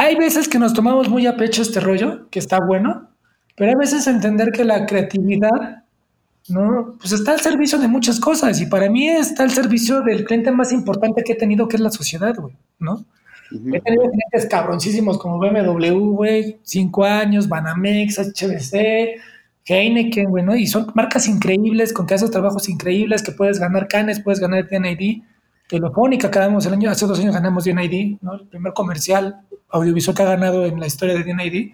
hay veces que nos tomamos muy a pecho este rollo, que está bueno, pero hay veces entender que la creatividad, ¿no? Pues está al servicio de muchas cosas y para mí está al servicio del cliente más importante que he tenido, que es la sociedad, güey, ¿no? He tenido clientes cabroncísimos como BMW, güey, cinco años, Banamex, HBC, Heineken, güey, ¿no? Y son marcas increíbles, con que haces trabajos increíbles, que puedes ganar canes, puedes ganar DNID. Telefónica, cada el año, hace dos años ganamos DNID, ¿no? El primer comercial audiovisual que ha ganado en la historia de DNID.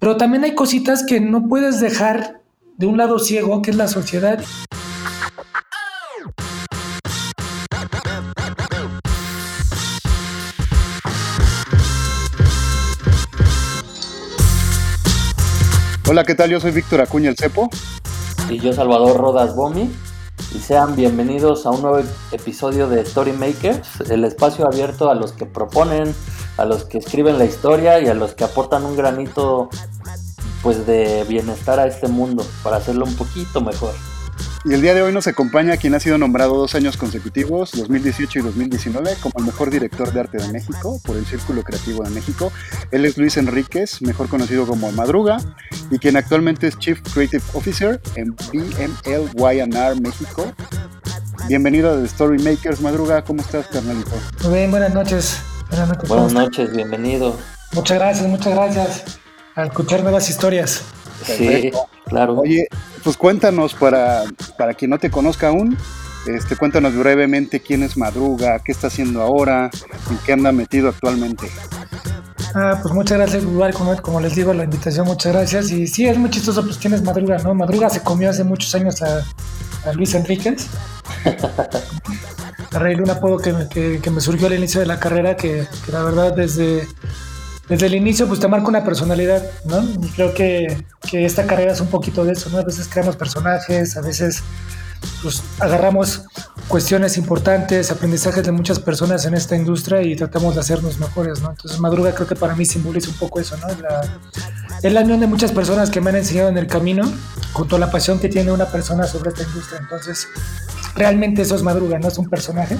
Pero también hay cositas que no puedes dejar de un lado ciego, que es la sociedad. Hola, ¿qué tal? Yo soy Víctor Acuña el Cepo. Y yo Salvador Rodas Bomi. Y sean bienvenidos a un nuevo episodio de Story Makers, el espacio abierto a los que proponen, a los que escriben la historia y a los que aportan un granito pues de bienestar a este mundo para hacerlo un poquito mejor. Y el día de hoy nos acompaña quien ha sido nombrado dos años consecutivos, 2018 y 2019, como el mejor director de arte de México por el Círculo Creativo de México. Él es Luis Enríquez, mejor conocido como Madruga, y quien actualmente es Chief Creative Officer en BML YNR México. Bienvenido a The Story Makers, Madruga. ¿Cómo estás, carnalito? Muy bien, buenas noches. Buenas noches, buenas noches bienvenido. Muchas gracias, muchas gracias. A escuchar nuevas historias. Sí, claro. Oye, pues cuéntanos para, para quien no te conozca aún, este, cuéntanos brevemente quién es Madruga, qué está haciendo ahora, en qué anda metido actualmente. Ah, pues muchas gracias, igual como, les digo, la invitación, muchas gracias. Y sí, es muy chistoso, pues quién es Madruga, ¿no? Madruga se comió hace muchos años a, Luis Enríquez. a raíz de un apodo que me, que, me, surgió al inicio de la carrera, que, que la verdad desde desde el inicio pues te marca una personalidad, ¿no? Y creo que, que, esta carrera es un poquito de eso, ¿no? A veces creamos personajes, a veces pues agarramos cuestiones importantes, aprendizajes de muchas personas en esta industria y tratamos de hacernos mejores, ¿no? Entonces Madruga creo que para mí simboliza un poco eso, ¿no? La, es la unión de muchas personas que me han enseñado en el camino, junto a la pasión que tiene una persona sobre esta industria. Entonces, realmente eso es Madruga, no es un personaje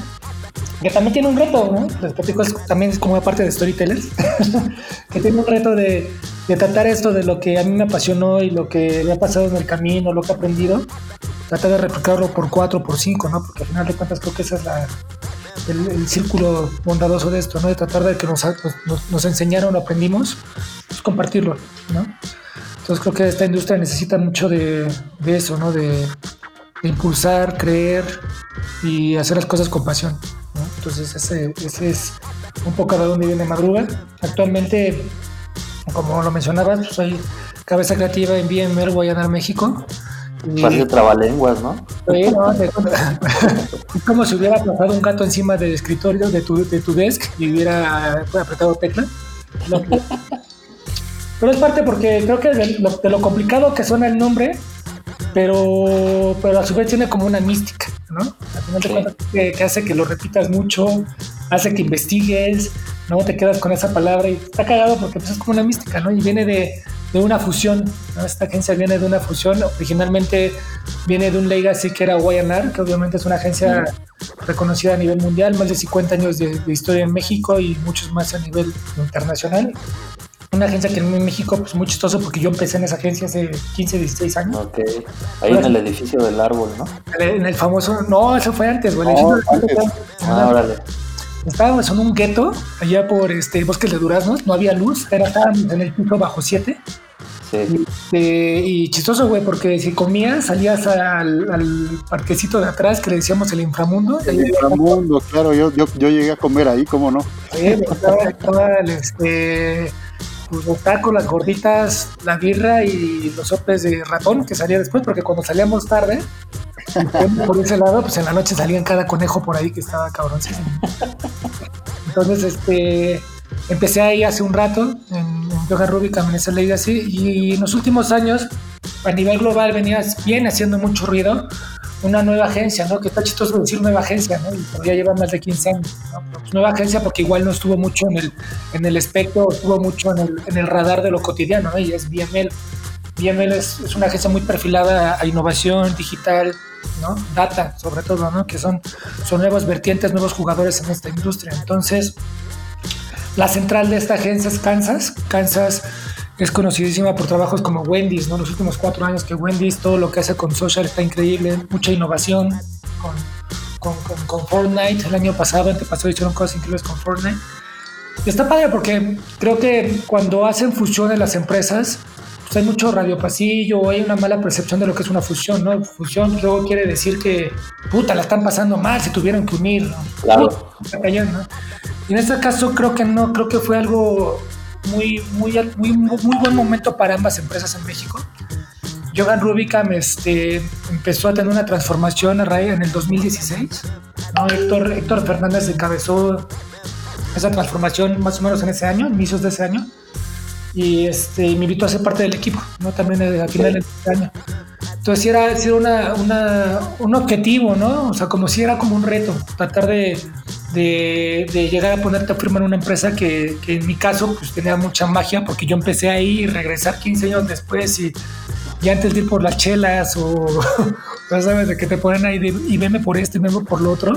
que también tiene un reto, ¿no? Les platico, también es como parte de storytellers, que tiene un reto de, tratar esto de lo que a mí me apasionó y lo que me ha pasado en el camino, lo que he aprendido, tratar de replicarlo por cuatro, por cinco, ¿no? Porque al final de cuentas creo que ese es la, el, círculo bondadoso de esto, ¿no? De tratar de que nos, nos, nos enseñaron, aprendimos, pues compartirlo, ¿no? Entonces creo que esta industria necesita mucho de, de eso, ¿no? De impulsar, creer y hacer las cosas con pasión. Entonces ese, es un poco de dónde viene Madruga. Actualmente, como lo mencionabas, soy cabeza creativa en BMR Guayanar México. Parece trabalenguas, ¿no? Sí, no, es como si hubiera pasado un gato encima del escritorio de tu, de tu desk y hubiera apretado tecla. Pero es parte porque creo que de lo, de lo complicado que suena el nombre, pero, pero a su vez tiene como una mística. ¿no? Al final de cuentas, que, hace que lo repitas mucho, hace que investigues, ¿no? Te quedas con esa palabra y está cagado porque pues, es como una mística, ¿no? Y viene de, de una fusión, Esta agencia viene de una fusión, originalmente viene de un legacy que era YNR, que obviamente es una agencia reconocida a nivel mundial, más de 50 años de, de historia en México y muchos más a nivel internacional una agencia que en México, pues muy chistoso porque yo empecé en esa agencia hace 15, 16 años. Ok. Ahí en el edificio del árbol, ¿no? En el famoso, no, eso fue antes, güey. ah, órale. Estábamos en un gueto allá por este bosques de duraznos, no había luz, era, estábamos en el piso bajo 7. Sí. Y, este, y, chistoso, güey, porque si comías, salías al, al, parquecito de atrás que le decíamos el inframundo. El inframundo, claro, yo, yo, yo, llegué a comer ahí, ¿cómo no? Sí, estaba, estaba este, pues, los tacos, las gorditas, la birra y los sopes de ratón que salía después, porque cuando salíamos tarde, por ese lado, pues en la noche salían cada conejo por ahí que estaba cabroncísimo. Entonces, este, empecé ahí hace un rato en, Yoga Rubik, Amanecer Legacy, y en los últimos años, a nivel global, venía bien haciendo mucho ruido una nueva agencia, ¿no? Que está chistoso decir nueva agencia, ¿no? Y ya lleva más de 15 años. Pues nueva agencia porque igual no estuvo mucho en el, en el espectro, estuvo mucho en el, en el radar de lo cotidiano, ¿no? Y es BML. BML es, es, una agencia muy perfilada a innovación digital, ¿no? Data, sobre todo, ¿no? Que son, son nuevas vertientes, nuevos jugadores en esta industria. Entonces, la central de esta agencia es Kansas. Kansas es conocidísima por trabajos como Wendy's, ¿no? Los últimos cuatro años que Wendy's, todo lo que hace con social está increíble, mucha innovación con, con, Fortnite. El año pasado, antepasado, hicieron cosas increíbles con Fortnite. Y está padre porque creo que cuando hacen fusiones las empresas, pues hay mucho radiopasillo, hay una mala percepción de lo que es una fusión, ¿no? Fusión luego quiere decir que, puta, la están pasando mal, se tuvieron que unir, ¿no? Claro. Y en este caso creo que no, creo que fue algo muy, muy, muy, muy buen momento para ambas empresas en México. Jogan Rubicam este, empezó a tener una transformación a raíz en el 2016. Héctor, Héctor Fernández encabezó esa transformación más o menos en ese año, inicios de ese año. Y este, me invitó a ser parte del equipo, ¿no? también a finales de ese año. Entonces era, era una, una, un objetivo, ¿no? O sea, como si era como un reto, tratar de, de, llegar a ponerte a firmar una empresa que, que, en mi caso pues tenía mucha magia porque yo empecé ahí y regresar 15 años después y, y antes de ir por las chelas o, ya sabes, de que te ponen ahí y veme por esto y veme por lo otro.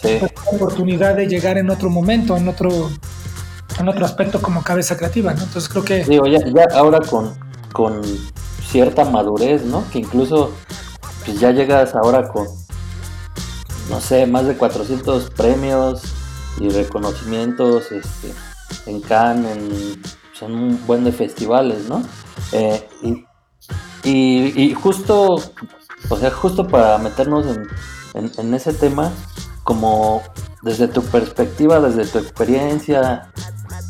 Sí. Pues, la oportunidad de llegar en otro momento, en otro, en otro aspecto como cabeza creativa, ¿no? Entonces creo que... Digo, ya, ya ahora con, con cierta madurez, ¿no? Que incluso pues ya llegas ahora con no sé, más de 400 premios y reconocimientos este, en Cannes, en, son un buen de festivales, ¿no? Eh, y, justo, o sea, justo para meternos en, ese tema, como desde tu perspectiva, desde tu experiencia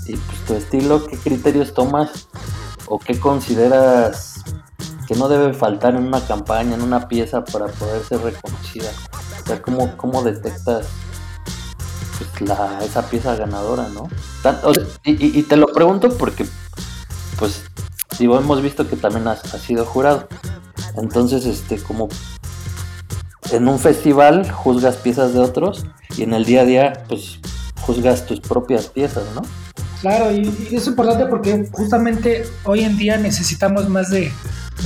y pues, tu estilo, ¿qué criterios tomas o qué consideras que no debe faltar en una campaña, en una pieza para poder ser reconocida? Sea, ¿cómo, detectas pues, esa pieza ganadora, no? y, te lo pregunto porque, pues, digo, hemos visto que también has, sido jurado. Entonces, este, como en un festival juzgas piezas de otros y en el día a día, pues, juzgas tus propias piezas, ¿no? Claro, y, es importante porque justamente hoy en día necesitamos más de,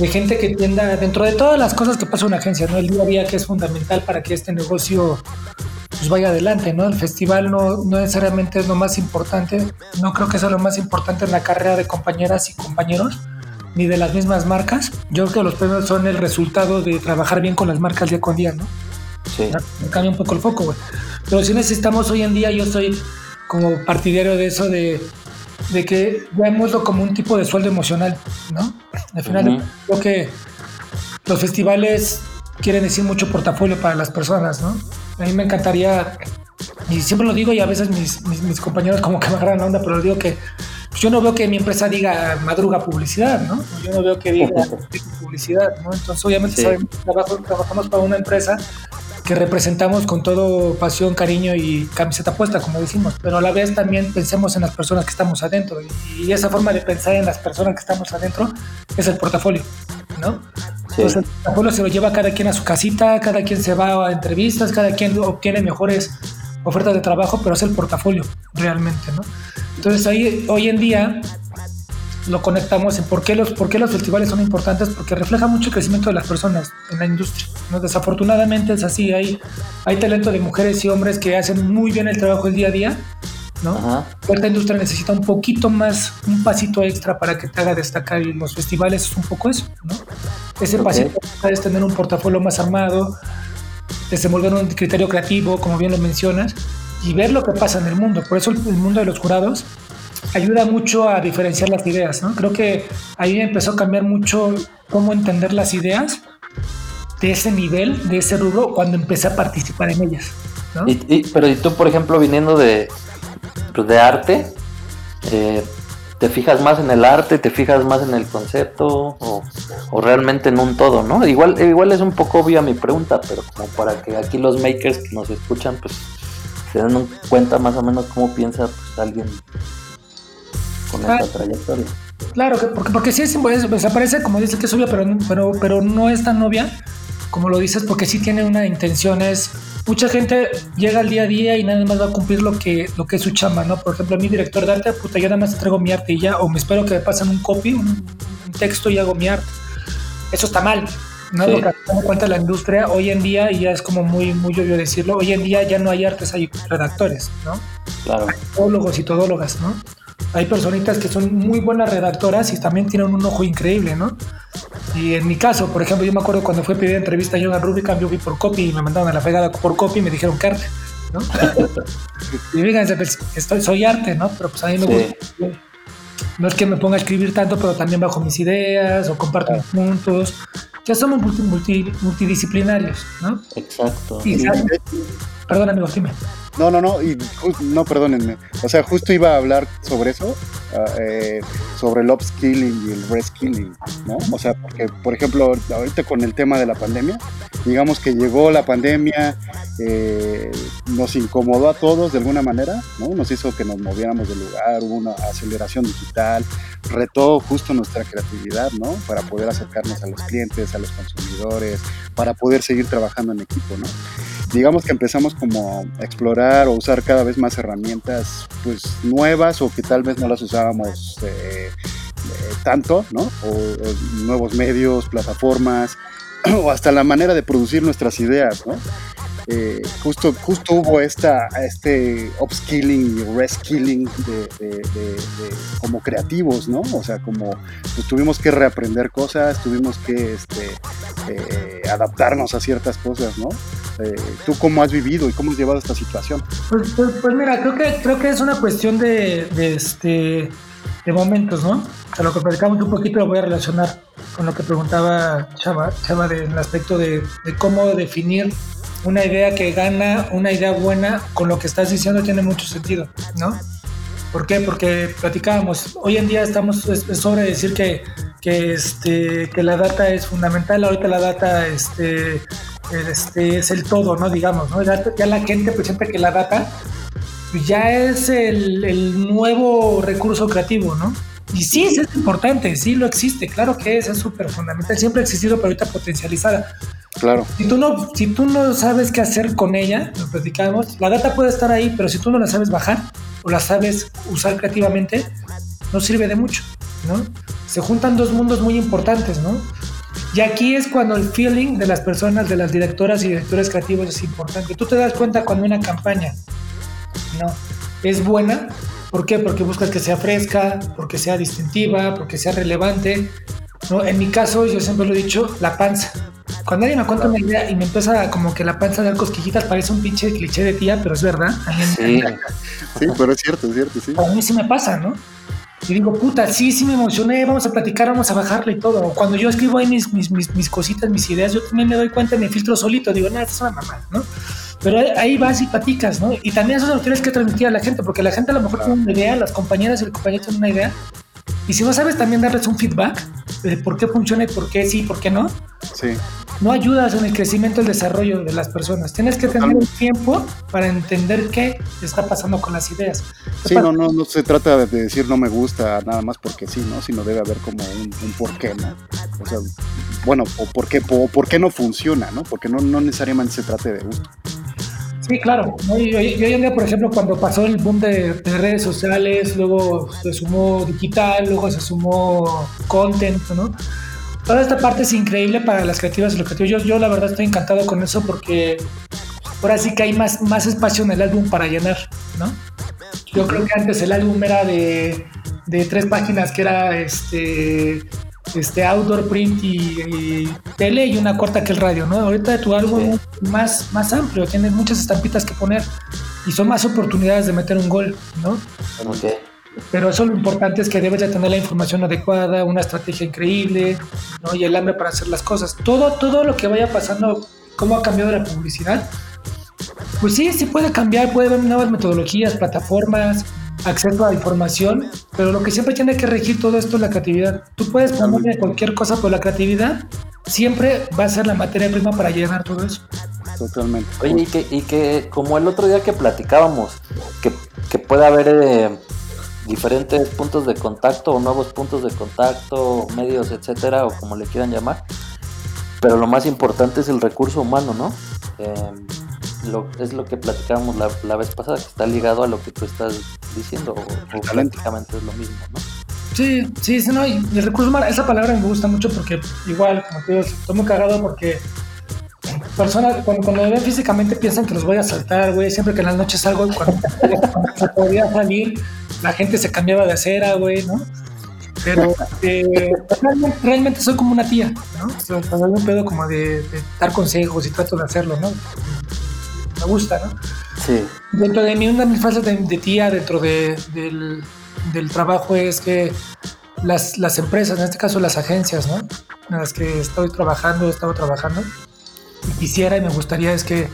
gente que tienda dentro de todas las cosas que pasa en una agencia, ¿no? El día a día que es fundamental para que este negocio pues vaya adelante, ¿no? El festival no, no necesariamente es lo más importante, no creo que sea lo más importante en la carrera de compañeras y compañeros, ni de las mismas marcas. Yo creo que los premios son el resultado de trabajar bien con las marcas día con día, ¿no? Sí. Cambia un poco el foco, güey. Pero si necesitamos hoy en día, yo estoy como partidario de eso de, de que veámoslo como un tipo de sueldo emocional, ¿no? Al final creo que los festivales quieren decir mucho portafolio para las personas, ¿no? A mí me encantaría, y siempre lo digo y a veces mis, mis, compañeros como que me agarran la onda, pero digo que yo no veo que mi empresa diga madruga publicidad, ¿no? Yo no veo que diga publicidad, ¿no? Entonces obviamente sabemos, trabajamos para una empresa que representamos con todo pasión, cariño y camiseta puesta, como decimos, pero a la vez también pensemos en las personas que estamos adentro y esa forma de pensar en las personas que estamos adentro es el portafolio, ¿no? Entonces el portafolio se lo lleva cada quien a su casita, cada quien se va a entrevistas, cada quien obtiene mejores ofertas de trabajo, pero es el portafolio realmente, ¿no? Entonces ahí hoy en día lo conectamos en por qué, los, por qué los festivales son importantes, porque refleja mucho el crecimiento de las personas en la industria. ¿no? Desafortunadamente es así, hay, hay talento de mujeres y hombres que hacen muy bien el trabajo el día a día, ¿no? Esta industria necesita un poquito más, un pasito extra para que te haga destacar y los festivales es un poco eso, ¿no? Ese pasito extra es tener un portafolio más armado, desenvolver un criterio creativo, como bien lo mencionas, y ver lo que pasa en el mundo. Por eso el mundo de los jurados ayuda mucho a diferenciar las ideas, ¿no? Creo que ahí empezó a cambiar mucho cómo entender las ideas de ese nivel, de ese rubro, cuando empecé a participar en ellas. ¿no? Y, pero y tú, por ejemplo, viniendo de, pues, de arte, eh, ¿te fijas más en el arte, te fijas más en el concepto o, realmente en un todo, no? Igual, igual es un poco obvia mi pregunta, pero como para que aquí los makers que nos escuchan, pues se den cuenta más o menos cómo piensa pues, alguien con ah, trayectoria. Claro, porque, porque sí es, pues, pues, aparece como dice que es obvia, pero, pero, pero no es tan obvia como lo dices, porque sí tiene una intención. Es mucha gente llega al día a día y nada más va a cumplir lo que, lo que es su chamba, ¿no? Por ejemplo, a mi director de arte, puta, yo nada más traigo mi arte y ya, o me espero que me pasen un copy, un, texto y hago mi arte. Eso está mal. ¿no? Lo que me cuenta la industria hoy en día, y ya es como muy, muy obvio decirlo, hoy en día ya no hay artes, hay redactores, ¿no? Claro. Todólogos y todólogas, ¿no? Hay personitas que son muy buenas redactoras y también tienen un ojo increíble, ¿no? Y en mi caso, por ejemplo, yo me acuerdo cuando fui a pedir entrevista a Johan Rubicam, yo fui por copy y me mandaron a la pegada por copy y me dijeron carta, ¿no? y fíjense, pues, estoy, soy arte, ¿no? Pero pues a mí me gusta. No es que me ponga a escribir tanto, pero también bajo mis ideas o comparto mis puntos. Ya somos multidisciplinarios, ¿no? Exacto. perdón, amigo, dime. No, no, no, y no, perdónenme. O sea, justo iba a hablar sobre eso, ah, eh, sobre el upskilling y el reskilling, ¿no? O sea, porque, por ejemplo, ahorita con el tema de la pandemia, digamos que llegó la pandemia, eh, nos incomodó a todos de alguna manera, ¿no? Nos hizo que nos moviéramos del lugar, hubo una aceleración digital, retó justo nuestra creatividad, ¿no? Para poder acercarnos a los clientes, a los consumidores, para poder seguir trabajando en equipo, ¿no? Digamos que empezamos como a explorar o usar cada vez más herramientas pues nuevas o que tal vez no las usábamos eh, eh, tanto, ¿no? O, nuevos medios, plataformas o hasta la manera de producir nuestras ideas, ¿no? Eh, justo, justo hubo esta, este upskilling y reskilling de, como creativos, ¿no? O sea, como pues, tuvimos que reaprender cosas, tuvimos que este, adaptarnos a ciertas cosas, ¿no? Eh, ¿Tú cómo has vivido y cómo has llevado esta situación? Pues, pues, pues, mira, creo que, creo que es una cuestión de, este, de momentos, ¿no? A lo que platicamos un poquito lo voy a relacionar con lo que preguntaba Chava, Chava del aspecto de, de cómo definir una idea que gana, una idea buena, con lo que estás diciendo tiene mucho sentido, ¿no? ¿Por qué? Porque platicábamos, hoy en día estamos, es, sobre decir que, que, este, que la data es fundamental, ahorita la data este, este, es el todo, ¿no? Digamos, ¿no? Ya, la gente presenta que la data ya es el, nuevo recurso creativo, ¿no? Y sí, es importante, sí lo existe, claro que es, es súper fundamental, siempre ha existido, pero ahorita potencializada. Claro. Si tú, no, si tú no sabes qué hacer con ella, lo platicamos, la data puede estar ahí, pero si tú no la sabes bajar o la sabes usar creativamente, no sirve de mucho, ¿no? Se juntan dos mundos muy importantes, ¿no? Y aquí es cuando el feeling de las personas, de las directoras y directores creativos es importante. Tú te das cuenta cuando una campaña no es buena. ¿Por qué? Porque buscas que sea fresca, porque sea distintiva, porque sea relevante. ¿No? En mi caso, yo siempre lo he dicho, la panza. Cuando alguien me cuenta una idea y me empieza como que la panza de dar cosquillitas, parece un pinche cliché de tía, pero es verdad. Sí, sí pero es cierto, es cierto, sí. A mí sí me pasa, ¿no? Y digo, puta, sí, sí me emocioné, vamos a platicar, vamos a bajarle y todo. Cuando yo escribo ahí mis, mis, mis, cositas, mis ideas, yo también me doy cuenta, me filtro solito, digo, nada, es una mamá, ¿no? Pero ahí vas y platicas, ¿no? Y también eso lo tienes que transmitir a la gente, porque la gente a lo mejor tiene una idea, las compañeras y el compañero tienen una idea, y si no sabes también darles un feedback de por qué funciona y por qué sí y por qué no, sí no ayudas en el crecimiento y el desarrollo de las personas. Tienes que tener un tiempo para entender qué está pasando con las ideas. Sí, no, no, no se trata de decir no me gusta nada más porque sí, ¿no? Sino debe haber como un, un por qué, ¿no? O sea, bueno, o por qué, o por qué no funciona, ¿no? Porque no, no necesariamente se trate de gusto. Sí, claro. Y, hoy en día, por ejemplo, cuando pasó el boom de, de, redes sociales, luego se sumó digital, luego se sumó content, ¿no? toda esta parte es increíble para las creativas y los creativos. Yo, yo la verdad estoy encantado con eso porque ahora sí que hay más, más espacio en el álbum para llenar, ¿no? Yo creo que antes el álbum era de, de tres páginas que era este este outdoor print y, tele y una corta que el radio, ¿no? Ahorita tu álbum es más, más amplio, tienes muchas estampitas que poner y son más oportunidades de meter un gol, ¿no? Okay. Pero eso lo importante es que debes de tener la información adecuada, una estrategia increíble, ¿no? Y el hambre para hacer las cosas. Todo, todo lo que vaya pasando, cómo ha cambiado la publicidad, pues sí, sí puede cambiar, puede haber nuevas metodologías, plataformas, acceso a información, pero lo que siempre tiene que regir todo esto es la creatividad. Tú puedes ponerle cualquier cosa, pero la creatividad siempre va a ser la materia prima para llenar todo eso. Totalmente. Oye, y que, y que como el otro día que platicábamos, que, que puede haber eh, diferentes puntos de contacto o nuevos puntos de contacto, medios, etcétera, o como le quieran llamar. Pero lo más importante es el recurso humano, ¿no? Em, lo, es lo que platicábamos la, vez pasada, que está ligado a lo que tú estás diciendo, o, prácticamente es lo mismo, ¿no? Sí, sí, sí, no, y el recurso humano, esa palabra me gusta mucho porque igual, como te digo, estoy muy cagado porque personas, cuando, cuando me ven físicamente piensan que los voy a saltar, güey. Siempre que en las noches salgo, cuando, cuando se podía salir, la gente se cambiaba de acera, güey, ¿no? Pero eh, realmente, realmente soy como una tía, ¿no? O sea, un pedo como de, de dar consejos y trato de hacerlo, ¿no? Me gusta, ¿no? Sí. Dentro de mí, una de mis fases de, de tía, dentro de, del, del trabajo, es que las, las empresas, en este caso las agencias, ¿no? En las que estoy trabajando, he estado trabajando, y quisiera y me gustaría es que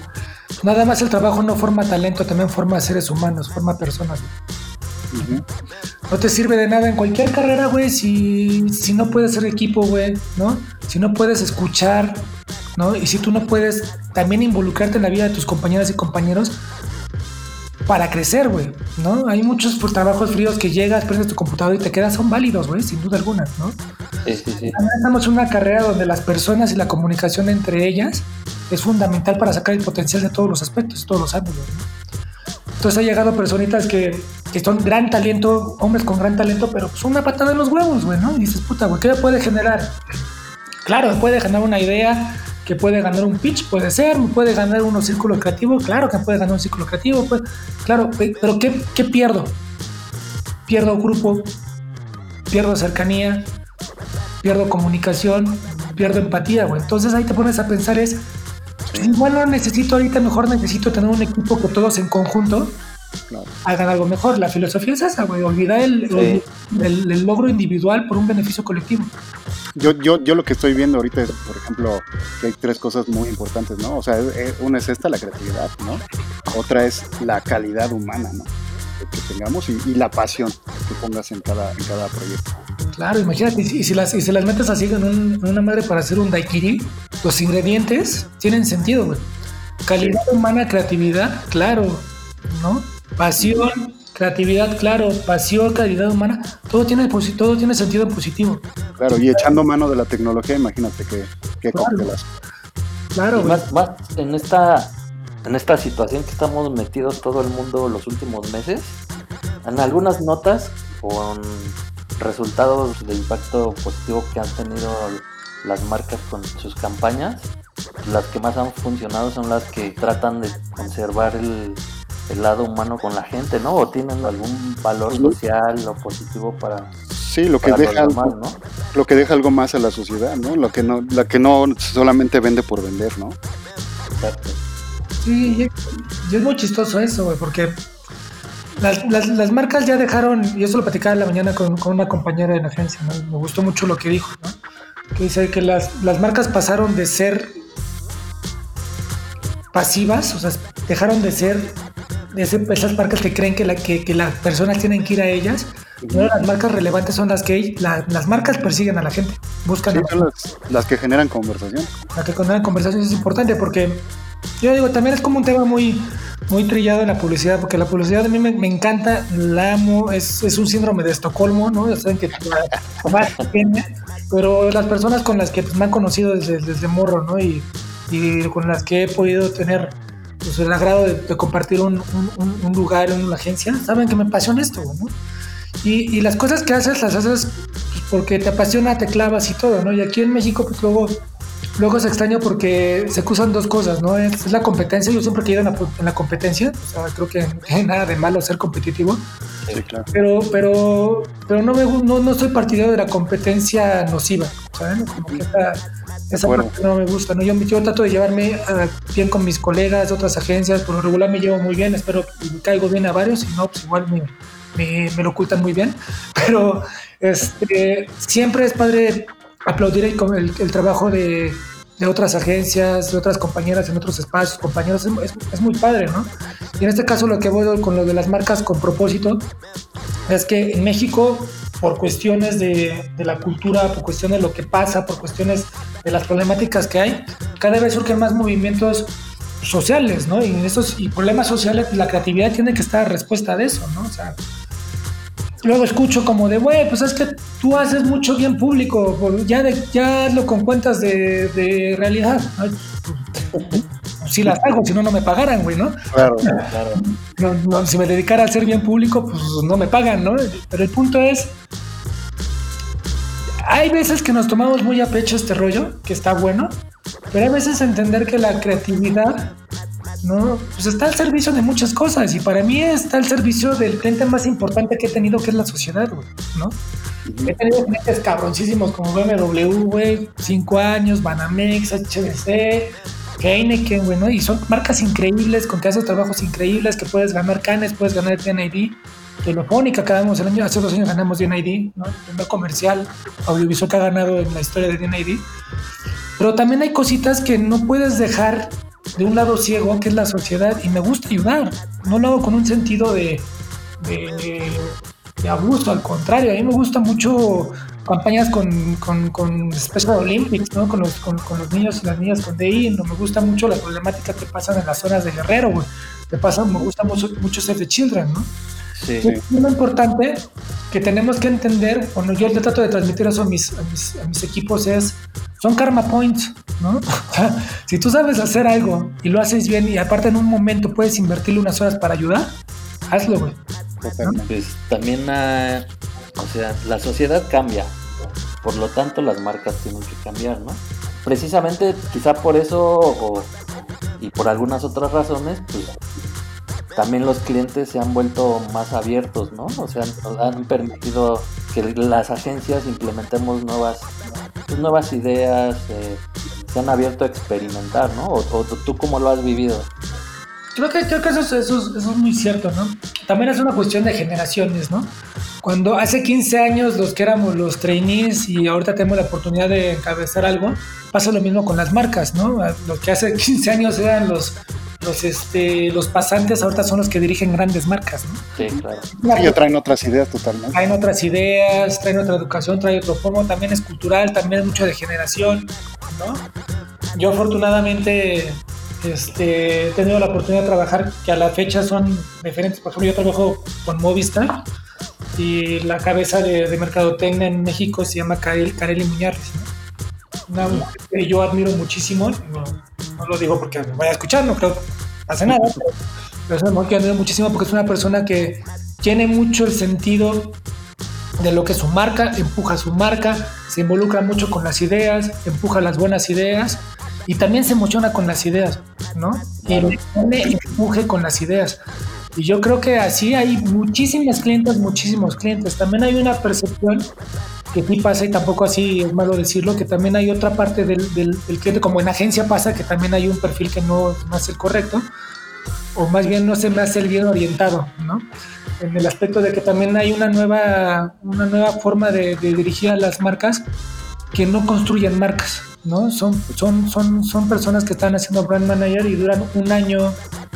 nada más el trabajo no forma talento, también forma seres humanos, forma personas. güey. Ujú. No te sirve de nada en cualquier carrera, güey, si, si no puedes ser equipo, güey, ¿no? Si no puedes escuchar, ¿no? Y si tú no puedes también involucrarte en la vida de tus compañeras y compañeros para crecer, güey, ¿no? Hay muchos pues, trabajos fríos que llegas, prendes tu computadora y te quedas, son válidos, güey, sin duda alguna, ¿no? Sí, sí, sí. Estamos en una carrera donde las personas y la comunicación entre ellas es fundamental para sacar el potencial de todos los aspectos, todos los ángulos. ¿no? Entonces ha llegado personitas que, que son gran talento, hombres con gran talento, pero son una patada en los huevos, güey, ¿no? Y dices, puta, güey, ¿qué me puede generar? Claro, me puede ganar una idea, que puede ganar un pitch, puede ser, puede ganar un círculo creativo, claro que puede ganar un círculo creativo, pues, claro, pe- pero ¿qué, ¿qué pierdo? Pierdo grupo, pierdo cercanía, pierdo comunicación, pierdo empatía, güey. Entonces ahí te pones a pensar es, igual no necesito ahorita, mejor necesito tener un equipo que todos en conjunto Claro. hagan algo mejor. La filosofía es esa, güey, olvidar el, Sí. el- el logro individual por un beneficio colectivo. Yo, yo, yo lo que estoy viendo ahorita es, por ejemplo, que hay tres cosas muy importantes, ¿no? O sea, una es esta, la creatividad, ¿no? Otra es la calidad humana, ¿no? Que, tengamos y, y la pasión que pongas en cada, en cada proyecto. Claro, imagínate, y si, y si las, y si las metes así en, un- en una madre para hacer un daiquiri, los ingredientes tienen sentido, güey. Calidad humana, creatividad, claro, ¿no? Pasión, creatividad, claro, pasión, calidad humana, todo tiene, posi- todo tiene sentido positivo. Claro, y echando mano de la tecnología, imagínate que, que Claro. Claro, más en esta en esta situación que estamos metidos todo el mundo los últimos meses, en algunas notas con resultados de impacto positivo que han tenido las marcas con sus campañas, las que más han funcionado son las que tratan de conservar el, el lado humano con la gente, ¿no? O tienen algún valor social o positivo para, Sí, lo que deja demás, algo, ¿no? lo que deja algo más a la sociedad, ¿no? Lo que no, la que no solamente vende por vender, ¿no? Exacto. Sí, y, y es muy chistoso eso, güey, porque las, las- las marcas ya dejaron, y eso lo platicaba en la mañana con, con una compañera de la agencia, ¿no? me gustó mucho lo que dijo, ¿no? que dice que las, las marcas pasaron de ser pasivas, o sea, dejaron de ser ese- esas marcas que creen que, la, que, que las personas tienen que ir a ellas, ahora las marcas relevantes son las que la- las marcas persiguen a la gente, buscan Sí, a la son las, las que generan conversación. la que la conversación es importante porque yo digo, también es como un tema muy, muy trillado en la publicidad, porque la publicidad a mí me, me encanta, la amo, es, es un síndrome de Estocolmo, ¿no? Ya saben que pero las personas con las que pues, me han conocido desde, desde morro, ¿no? Y, y con las que he podido tener pues, el agrado de, de compartir un, un- un- lugar en una agencia, saben que me apasiona esto, ¿no? Y, y las cosas que haces las haces pues, porque te apasiona, te clavas y todo, ¿no? Y aquí en México, pues luego Luego es extraño porque se acusan dos cosas, ¿no? Es, es la competencia, yo siempre he creído en la, en la competencia, o sea, creo que no hay nada de malo ser competitivo, Sí, claro. pero, pero, pero no, me, no, no soy partidario de la competencia nosiva, ¿saben? Como que esa, esa acuerdo. parte no me gusta, ¿no? Yo, yo trato de llevarme ah, bien con mis colegas de otras agencias, por lo regular me llevo muy bien, espero que caigo bien a varios, si no, pues igual me, me, me lo ocultan muy bien, pero este, siempre es padre aplaudir el, el- el trabajo de, de otras agencias, de otras compañeras en otros espacios, compañeros, es, es- es muy padre, ¿no? Y en este caso lo que voy con lo de las marcas con propósito es que en México, por cuestiones de, de la cultura, por cuestiones de lo que pasa, por cuestiones de las problemáticas que hay, cada vez surgen más movimientos sociales, ¿no? Y en esos y problemas sociales, la creatividad tiene que estar a respuesta de eso, ¿no? O sea, luego escucho como de, güey, pues es que tú haces mucho bien público, ya, ya hazlo con cuentas de, de realidad. ¿no? Si las hago, si no, no me pagaran, güey, ¿no? Claro. Claro. No, no, si me dedicara a ser bien público, pues no me pagan, ¿no? Pero el punto es, hay veces que nos tomamos muy a pecho este rollo, que está bueno, Pero a veces entender que la creatividad ¿no? Pues está al servicio de muchas cosas y para mí está al servicio del cliente más importante que he tenido, que es la sociedad, ¿no? He tenido clientes cabroncísimos como BMW, güey, 5 años, Banamex, HBC, Heineken, güey, ¿no? Y son marcas increíbles, con que haces trabajos increíbles, que puedes ganar canes, puedes ganar DNID. Telefónica, que el año, hace dos años ganamos DNID, ¿no? El primer comercial audiovisual que ha ganado en la historia de DNID. Pero también hay cositas que no puedes dejar de un lado ciego, que es la sociedad, y me gusta ayudar. No lo hago con un sentido de, de, abuso, al contrario, a mí me gusta mucho campañas con, con, con Special Olympics, ¿no? con, los, con, los niños y las niñas con DI, no me gusta mucho la problemática que pasan en las zonas de Guerrero, güey. Me, pasa, me gusta mucho, mucho Save the Children, ¿no? Sí, sí. Es muy importante que tenemos que entender, bueno, yo le trato de transmitir eso a mis, a mis, a mis equipos, es son karma points, ¿no? si tú sabes hacer algo y lo haces bien y aparte en un momento puedes invertirle unas horas para ayudar, hazlo, güey. Pues también, ah, o sea, la sociedad cambia, por lo tanto las marcas tienen que cambiar, ¿no? Precisamente, quizá por eso y por algunas otras razones, pues también los clientes se han vuelto más abiertos, ¿no? O sea, han permitido que las agencias implementemos nuevas pues, nuevas ideas, eh, se han abierto a experimentar, ¿no? O, tú cómo lo has vivido. Creo que, creo que eso, eso, es muy cierto, ¿no? También es una cuestión de generaciones, ¿no? Cuando hace 15 años los que éramos los trainees y ahorita tenemos la oportunidad de encabezar algo, pasa lo mismo con las marcas, ¿no? Los que hace 15 años eran los, los, este, los pasantes ahorita son los que dirigen grandes marcas, ¿no? Sí, claro. Y traen otras ideas totalmente. Traen otras ideas, traen otra educación, traen otro forma, también es cultural, también es mucho de generación, ¿no? Yo afortunadamente este, he tenido la oportunidad de trabajar que a la fecha son diferentes. Por ejemplo, yo trabajo con Movistar y la cabeza de, de Mercadotecnia en México se llama Karel, Kareli Muñarres, ¿no? una mujer que yo admiro muchísimo, no, lo digo porque me vaya a escuchar, no creo pase nada, pero, es una mujer que admiro muchísimo porque es una persona que tiene mucho el sentido de lo que es su marca, empuja su marca, se involucra mucho con las ideas, empuja las buenas ideas y también se emociona con las ideas, ¿no? Y pone empuje con las ideas. Y yo creo que así hay muchísimos clientes, muchísimos clientes. También hay una percepción que sí pasa y tampoco así es malo decirlo, que también hay otra parte del, del, cliente, como en agencia pasa, que también hay un perfil que no, no es el correcto, o más bien no se me hace el bien orientado, ¿no? En el aspecto de que también hay una nueva, una nueva forma de, dirigir a las marcas que no construyen marcas, ¿no? Son, son, son, son personas que están haciendo brand manager y duran un año,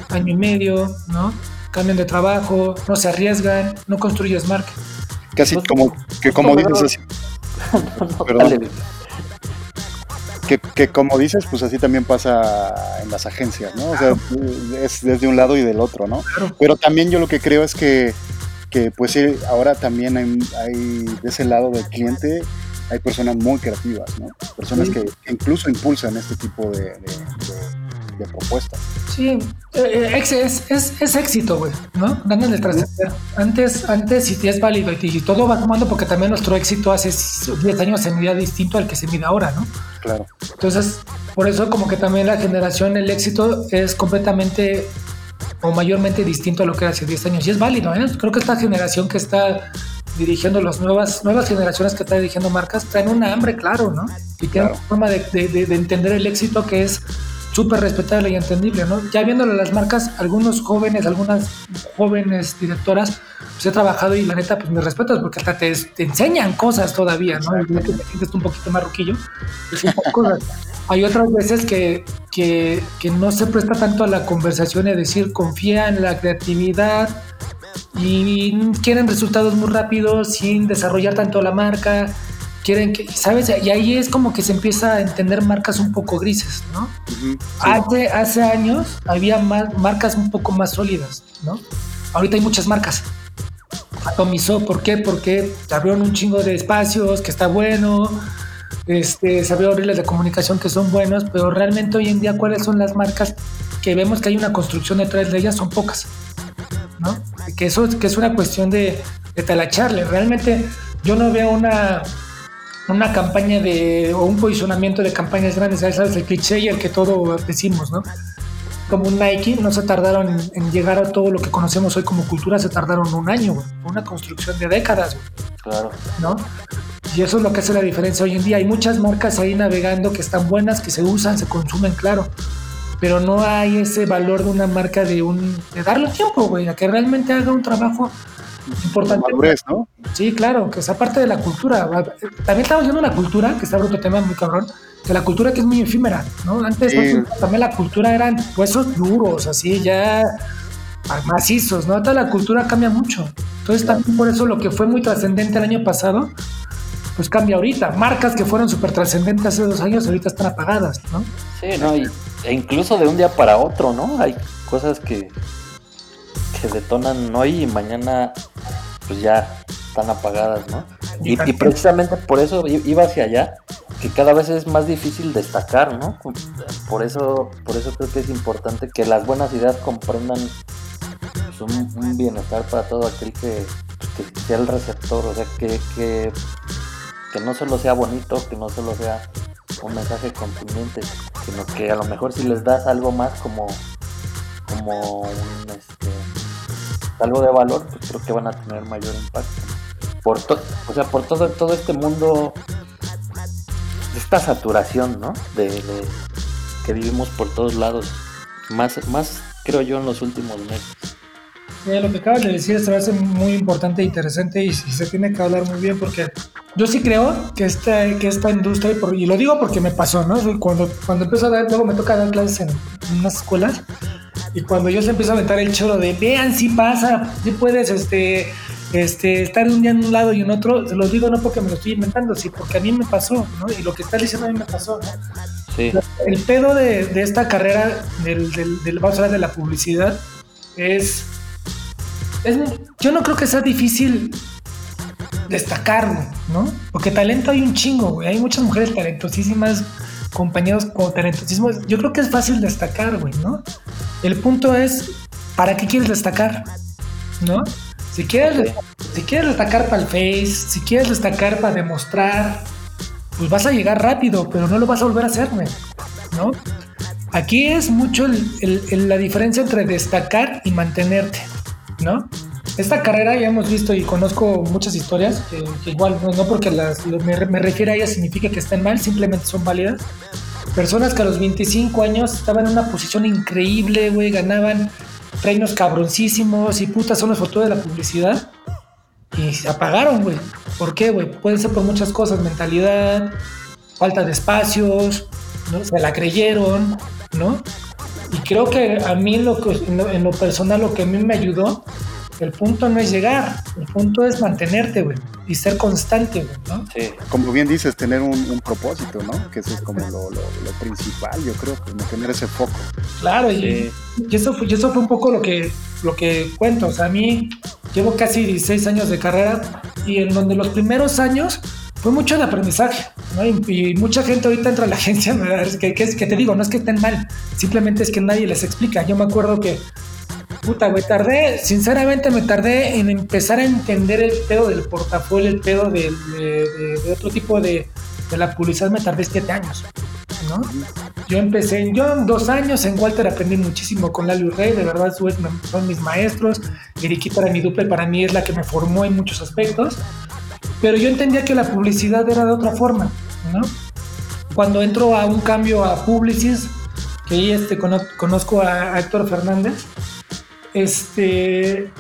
año y medio, ¿no? Cambian de trabajo, no se arriesgan, no construyes marca. Casi pues, como que como dices así. Que, que, como dices, pues así también pasa en las agencias, ¿no? O sea, es desde un lado y del otro, ¿no? Pero también yo lo que creo es que, que pues sí, ahora también hay, hay de ese lado del cliente hay personas muy creativas, ¿no? Personas que incluso impulsan este tipo de. Sí, eh, eh, es, es, es, éxito, güey, ¿no? Ganas de trascender. Antes, antes, si es válido y, todo va tomando, porque también nuestro éxito hace 10 años se medía distinto al que se mide ahora, ¿no? Claro. Entonces, por eso, como que también la generación, el éxito es completamente o mayormente distinto a lo que era hace 10 años. Y es válido, ¿eh? Creo que esta generación que está dirigiendo las nuevas, nuevas generaciones que están dirigiendo marcas traen una hambre, claro, ¿no? Y tienen una forma de, de, de entender el éxito que es súper respetable y entendible, ¿no? Ya viéndolo las marcas, algunos jóvenes, algunas jóvenes directoras, pues he trabajado y la neta, pues me respetas porque hasta te, enseñan cosas todavía, ¿no? Día que te sientes un poquito más ruquillo, cosas. Hay otras veces que, que, que no se presta tanto a la conversación y decir, confía en la creatividad y quieren resultados muy rápidos sin desarrollar tanto la marca quieren que, ¿sabes? Y ahí es como que se empieza a entender marcas un poco grises, ¿no? hace, hace años había marcas un poco más sólidas, ¿no? Ahorita hay muchas marcas. Atomizó, ¿por qué? Porque se abrieron un chingo de espacios, que está bueno, este, se abrieron de comunicación que son buenos, pero realmente hoy en día, ¿cuáles son las marcas que vemos que hay una construcción detrás de ellas? Son pocas, ¿no? Que eso que es una cuestión de, de talacharle. Realmente yo no veo una una campaña de, o un posicionamiento de campañas grandes, ¿sabes? El cliché y el que todo decimos, ¿no? Como un Nike, no se tardaron en, llegar a todo lo que conocemos hoy como cultura, se tardaron un año, una construcción de décadas, Claro. ¿no? Y eso es lo que hace la diferencia hoy en día. Hay muchas marcas ahí navegando que están buenas, que se usan, se consumen, claro. Pero no hay ese valor de una marca de un de darle tiempo, güey, a que realmente haga un trabajo importante. Madurez, ¿no? Sí, claro, que sea parte de la cultura. También estamos viendo la cultura, que está otro tema muy cabrón, que la cultura que es muy efímera, ¿no? Antes también la cultura eran huesos duros, así ya macizos, ¿no? Ahora la cultura cambia mucho. Entonces también por eso lo que fue muy trascendente el año pasado, pues cambia ahorita. Marcas que fueron súper trascendentes hace dos años ahorita están apagadas, ¿no? Sí, no, e incluso de un día para otro, ¿no? Hay cosas que, que detonan hoy y mañana pues ya están apagadas, ¿no? Y, precisamente por eso iba hacia allá, que cada vez es más difícil destacar, ¿no? Por eso, por eso creo que es importante que las buenas ideas comprendan pues, un, bienestar para todo aquel que, que, sea el receptor, o sea, que, que, que no solo sea bonito, que no solo sea un mensaje contundente, sino que a lo mejor si les das algo más como, como un, este, algo de valor, pues creo que van a tener mayor impacto. Por o sea, por todo, todo este mundo, esta saturación, ¿no? De, que vivimos por todos lados, más, más creo yo en los últimos meses. lo que acabas de decir se me muy importante e interesante y, y, se tiene que hablar muy bien porque yo sí creo que esta, que esta industria, y lo digo porque me pasó, ¿no? Cuando, cuando empiezo a dar, luego me toca dar clases en, unas escuelas y cuando yo se empiezo a aventar el choro de vean si pasa, si puedes este, este, estar un día en un lado y en otro, se los digo no porque me lo estoy inventando, sino porque a mí me pasó, ¿no? Y lo que está diciendo a mí me pasó, ¿no? Sí. El pedo de, de esta carrera del, del, del, vamos a hablar de la publicidad es, es, yo no creo que sea difícil destacarlo, ¿no? Porque talento hay un chingo, güey. Hay muchas mujeres talentosísimas, compañeros con talentosísimos. Yo creo que es fácil destacar, güey, ¿no? El punto es, ¿para qué quieres destacar? ¿No? Si quieres, si quieres destacar para el Face, si quieres destacar para demostrar, pues vas a llegar rápido, pero no lo vas a volver a hacer, ¿no? Aquí es mucho la diferencia entre destacar y mantenerte, ¿no? esta carrera ya hemos visto y conozco muchas historias que, igual no, porque las, me, me refiero a ellas significa que estén mal, simplemente son válidas. Personas que a los 25 años estaban en una posición increíble, güey, ganaban premios cabroncísimos y putas son los fotos de la publicidad y se apagaron, güey. ¿Por qué, güey? Puede ser por muchas cosas, mentalidad, falta de espacios, ¿no? Se la creyeron, ¿no? Y creo que a mí lo en lo personal lo que a mí me ayudó el punto no es llegar, el punto es mantenerte, güey, y ser constante, güey, ¿no? Sí. Como bien dices, tener un, propósito, ¿no? Que eso es como lo, principal, yo creo, como tener ese foco. Claro, y, eso fue, eso fue un poco lo que, lo que cuento, o sea, a mí llevo casi 16 años de carrera y en donde los primeros años fue mucho de aprendizaje, ¿no? Y, mucha gente ahorita entra a la agencia, que, que, que te digo, no es que estén mal, simplemente es que nadie les explica. Yo me acuerdo que Puta, güey, tardé, sinceramente me tardé en empezar a entender el pedo del portafolio, el pedo de, otro tipo de, la publicidad, me tardé siete años, ¿no? Yo empecé, en dos años en Walter aprendí muchísimo con Lalo Rey, de verdad son mis maestros, Eriquita para mi duple para mí es la que me formó en muchos aspectos, pero yo entendía que la publicidad era de otra forma, ¿no? Cuando entro a un cambio a Publicis, que ahí este, conozco a Héctor Fernández, este,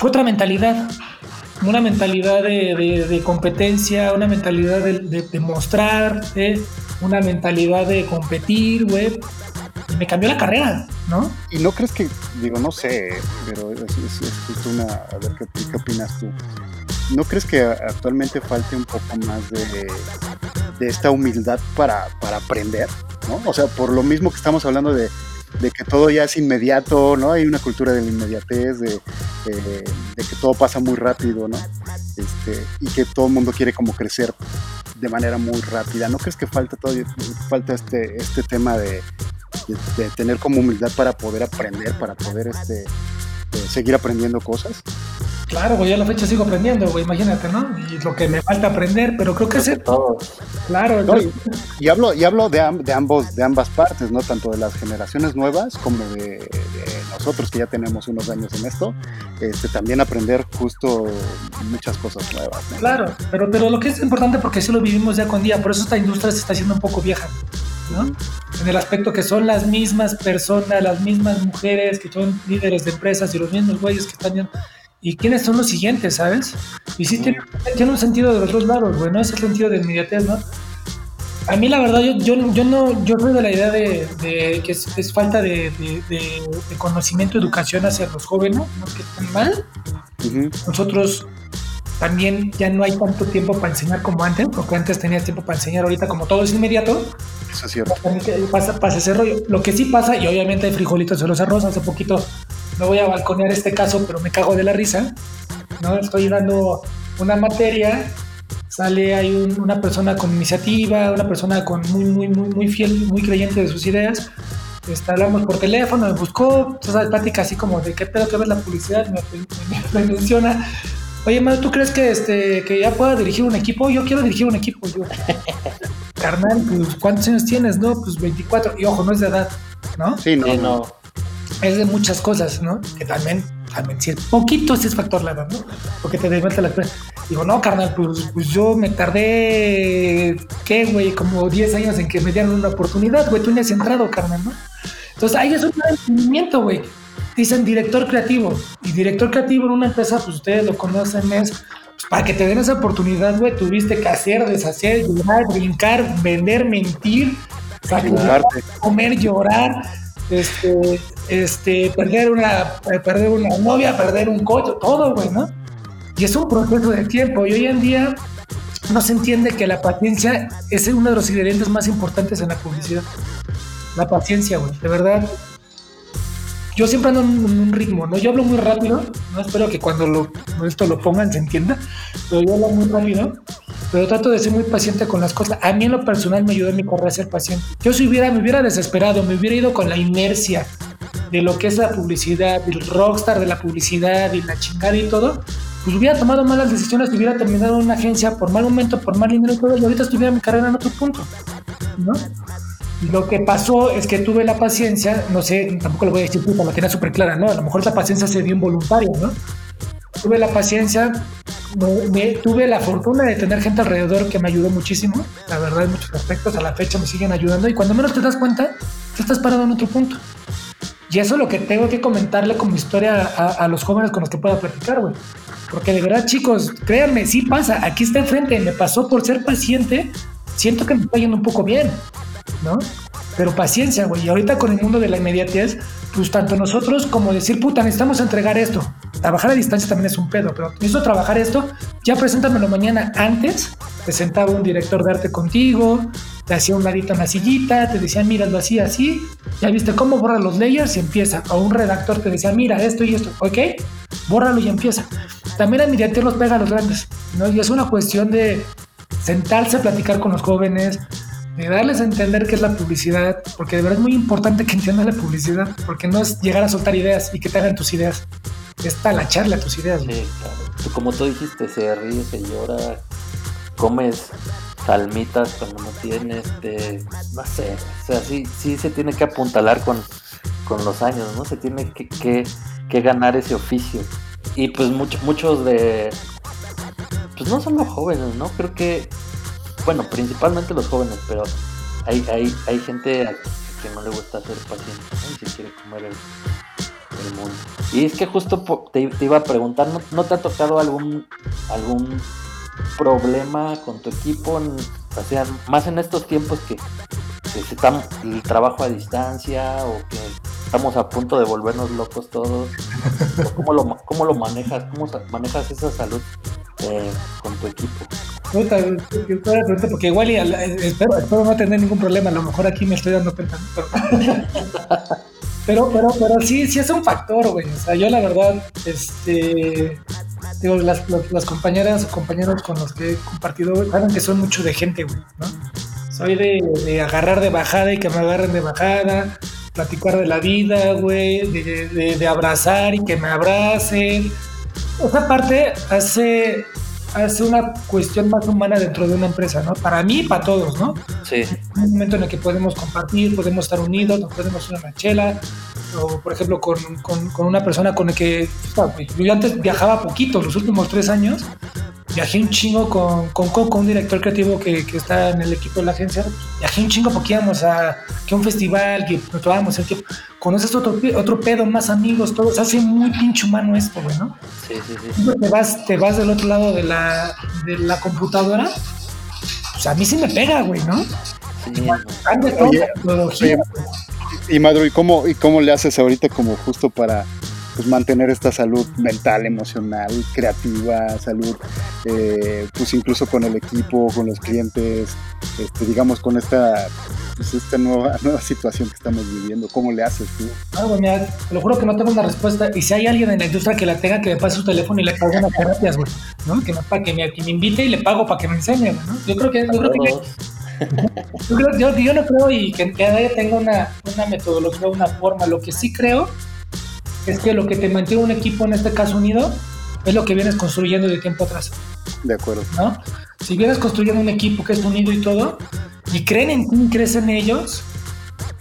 fue otra mentalidad, una mentalidad de, competencia, una mentalidad de, mostrar, ¿eh? una mentalidad de competir, güey. Y me cambió la carrera, ¿no? Y no crees que, digo, no sé, pero es, justo una, a ver ¿qué, qué, opinas tú. ¿No crees que actualmente falte un poco más de, de esta humildad para, para aprender? ¿no? O sea, por lo mismo que estamos hablando de de que todo ya es inmediato, ¿no? Hay una cultura de la inmediatez, de, que todo pasa muy rápido, ¿no? Este, y que todo el mundo quiere como crecer de manera muy rápida. ¿No crees que falta todavía falta este, este tema de, tener como humildad para poder aprender, para poder este, eh, seguir aprendiendo cosas? Claro, güey, yo a la fecha sigo aprendiendo, güey, imagínate, ¿no? Y lo que me falta aprender, pero creo que es... Claro. y, hablo, y hablo de, de, ambos, de ambas partes, ¿no? Tanto de las generaciones nuevas como de, nosotros que ya tenemos unos años en esto, este, también aprender justo muchas cosas nuevas. Claro, pero, pero lo que es importante porque eso lo vivimos ya con día, por eso esta industria se está haciendo un poco vieja, ¿no? En el aspecto que son las mismas personas, las mismas mujeres que son líderes de empresas y los mismos güeyes que están ¿Y quiénes son los siguientes, sabes? Y sí tiene, un sentido de los dos lados, güey, ¿no? Es el sentido de inmediatez, ¿no? A mí la verdad, yo, yo, yo no, yo soy de la idea de, que es, falta de, conocimiento, educación hacia los jóvenes, ¿no? Que están mal. Nosotros también ya no hay tanto tiempo para enseñar como antes, porque antes tenías tiempo para enseñar, ahorita como todo es inmediato. Eso es cierto. Pasa, pasa ese rollo. Lo que sí pasa, y obviamente hay frijolitos en los arroz, hace poquito no voy a balconear este caso, pero me cago de la risa. ¿no? Estoy dando una materia, sale hay una persona con iniciativa, una persona con muy, muy, muy, muy fiel, muy creyente de sus ideas. Este, hablamos por teléfono, me buscó, esa plática así como de qué pedo que ves la publicidad, me, menciona. Oye, Mario, ¿tú crees que, este, que ya pueda dirigir un equipo? Yo quiero dirigir un equipo. Yo, carnal, pues, ¿cuántos años tienes? No, pues 24. Y ojo, no es de edad, ¿no? Sí, no. no es de muchas cosas, ¿no? Que también, también sí, poquito ese es factor la ¿no? Porque te desvuelta la Digo, no, carnal, pues, pues yo me tardé, ¿qué, güey? Como 10 años en que me dieran una oportunidad, güey, tú ni has entrado, carnal, ¿no? Entonces ahí es un entendimiento, güey. Dicen director creativo. Y director creativo en una empresa, pues ustedes lo conocen, es pues, para que te den esa oportunidad, güey, tuviste que hacer, deshacer, llorar, brincar, vender, mentir, comer, llorar, este, este, perder una, perder una novia, perder un coche, todo, güey, ¿no? Y es un proceso de tiempo. Y hoy en día no se entiende que la paciencia es uno de los ingredientes más importantes en la publicidad. La paciencia, güey, de verdad. Yo siempre ando en un ritmo, ¿no? Yo hablo muy rápido, no espero que cuando lo, esto lo pongan se entienda, pero yo hablo muy rápido pero trato de ser muy paciente con las cosas. A mí en lo personal me ayudó en mi carrera a ser paciente. Yo si hubiera, me hubiera desesperado, me hubiera ido con la inercia de lo que es la publicidad, del rockstar de la publicidad y la chingada y todo, pues hubiera tomado malas decisiones, hubiera terminado en una agencia por mal momento, por mal dinero y todo, y ahorita estuviera mi carrera en otro punto, ¿no? Lo que pasó es que tuve la paciencia, no sé, tampoco lo voy a decir puta, la tenía súper clara, ¿no? A lo mejor la paciencia se dio involuntaria, ¿no? Tuve la paciencia, me, tuve la fortuna de tener gente alrededor que me ayudó muchísimo, la verdad en muchos aspectos, a la fecha me siguen ayudando y cuando menos te das cuenta, te estás parado en otro punto. Y eso es lo que tengo que comentarle como historia a, los jóvenes con los que pueda platicar, güey. Porque de verdad, chicos, créanme, sí pasa, aquí está enfrente, me pasó por ser paciente, siento que me está yendo un poco bien, ¿no? Pero paciencia, güey. Y ahorita con el mundo de la inmediatez, pues tanto nosotros como decir, puta, necesitamos entregar esto. Trabajar a distancia también es un pedo, pero necesito trabajar esto, ya preséntamelo mañana antes. Te sentaba un director de arte contigo, te hacía un ladito en la sillita, te decía, míralo así, así. Ya viste cómo borra los layers y empieza. O un redactor te decía, mira esto y esto, ¿ok? Bórralo y empieza. También inmediatez los pega a los grandes, ¿no? Y es una cuestión de sentarse a platicar con los jóvenes, de darles a entender qué es la publicidad, porque de verdad es muy importante que entiendan la publicidad, porque no es llegar a soltar ideas y que te hagan tus ideas, es talacharle a tus ideas. Sí, claro. Como tú dijiste, se ríe, se llora, comes salmitas cuando no tienes, no sé, o sea, sí, sí se tiene que apuntalar con, con los años, ¿no? Se tiene que, que, que ganar ese oficio. Y pues muchos muchos de, pues no son los jóvenes, ¿no? Creo que bueno, principalmente los jóvenes, pero hay, hay, hay gente a, que no le gusta ser paciente y se quiere comer el, mundo. Y es que justo te, iba a preguntar, ¿no, te ha tocado algún, algún problema con tu equipo? o sea, más en estos tiempos que, que está el trabajo a distancia o que estamos a punto de volvernos locos todos. ¿Cómo lo, cómo lo manejas? ¿Cómo manejas esa salud eh, con tu equipo? Porque igual espero, espero, no tener ningún problema, a lo mejor aquí me estoy dando cuenta. Pero, pero, pero, sí, sí es un factor, güey. O sea, yo la verdad, este, digo, las, las, compañeras o compañeros con los que he compartido, saben que son mucho de gente, güey, ¿no? Soy de, de, agarrar de bajada y que me agarren de bajada, platicar de la vida, güey, de, de abrazar y que me abracen, esa parte hace, hace una cuestión más humana dentro de una empresa, ¿no? Para mí y para todos, ¿no? Sí. Un momento en el que podemos compartir, podemos estar unidos, nos podemos una chela, o por ejemplo con, con, con una persona con la que yo antes viajaba poquito, los últimos tres años, viajé un chingo con, con Coco, un director creativo que, que, está en el equipo de la agencia. Viajé un chingo porque íbamos a, que un festival, que nos tomábamos el tiempo. Conoces otro, otro pedo, más amigos, todo. Se hace muy pinche humano esto, güey, ¿no? Sí, sí, sí. Te vas, te vas del otro lado de la, de la computadora. Pues a mí sí me pega, güey, ¿no? Sí, Cambia toda la tecnología. Y Madro, ¿y cómo, ¿y cómo le haces ahorita como justo para pues mantener esta salud mental, emocional, creativa, salud, eh, pues incluso con el equipo, con los clientes, este, digamos con esta, pues esta nueva, nueva situación que estamos viviendo. ¿Cómo le haces tú? Ah, güey, mira, te lo juro que no tengo una respuesta. Y si hay alguien en la industria que la tenga, que me pase su teléfono y le pague unas terapias, güey, ¿no? Que me, pa- que me, que me invite y le pago para que me enseñe, ¿no? Yo creo que, yo creo que yo, creo- yo- yo no creo y que, que nadie tenga una, una metodología, una forma. Lo que sí creo es que lo que te mantiene un equipo, en este caso unido, es lo que vienes construyendo de tiempo atrás, De acuerdo. ¿no? Si vienes construyendo un equipo que es unido y todo, y creen en ti crees en ellos,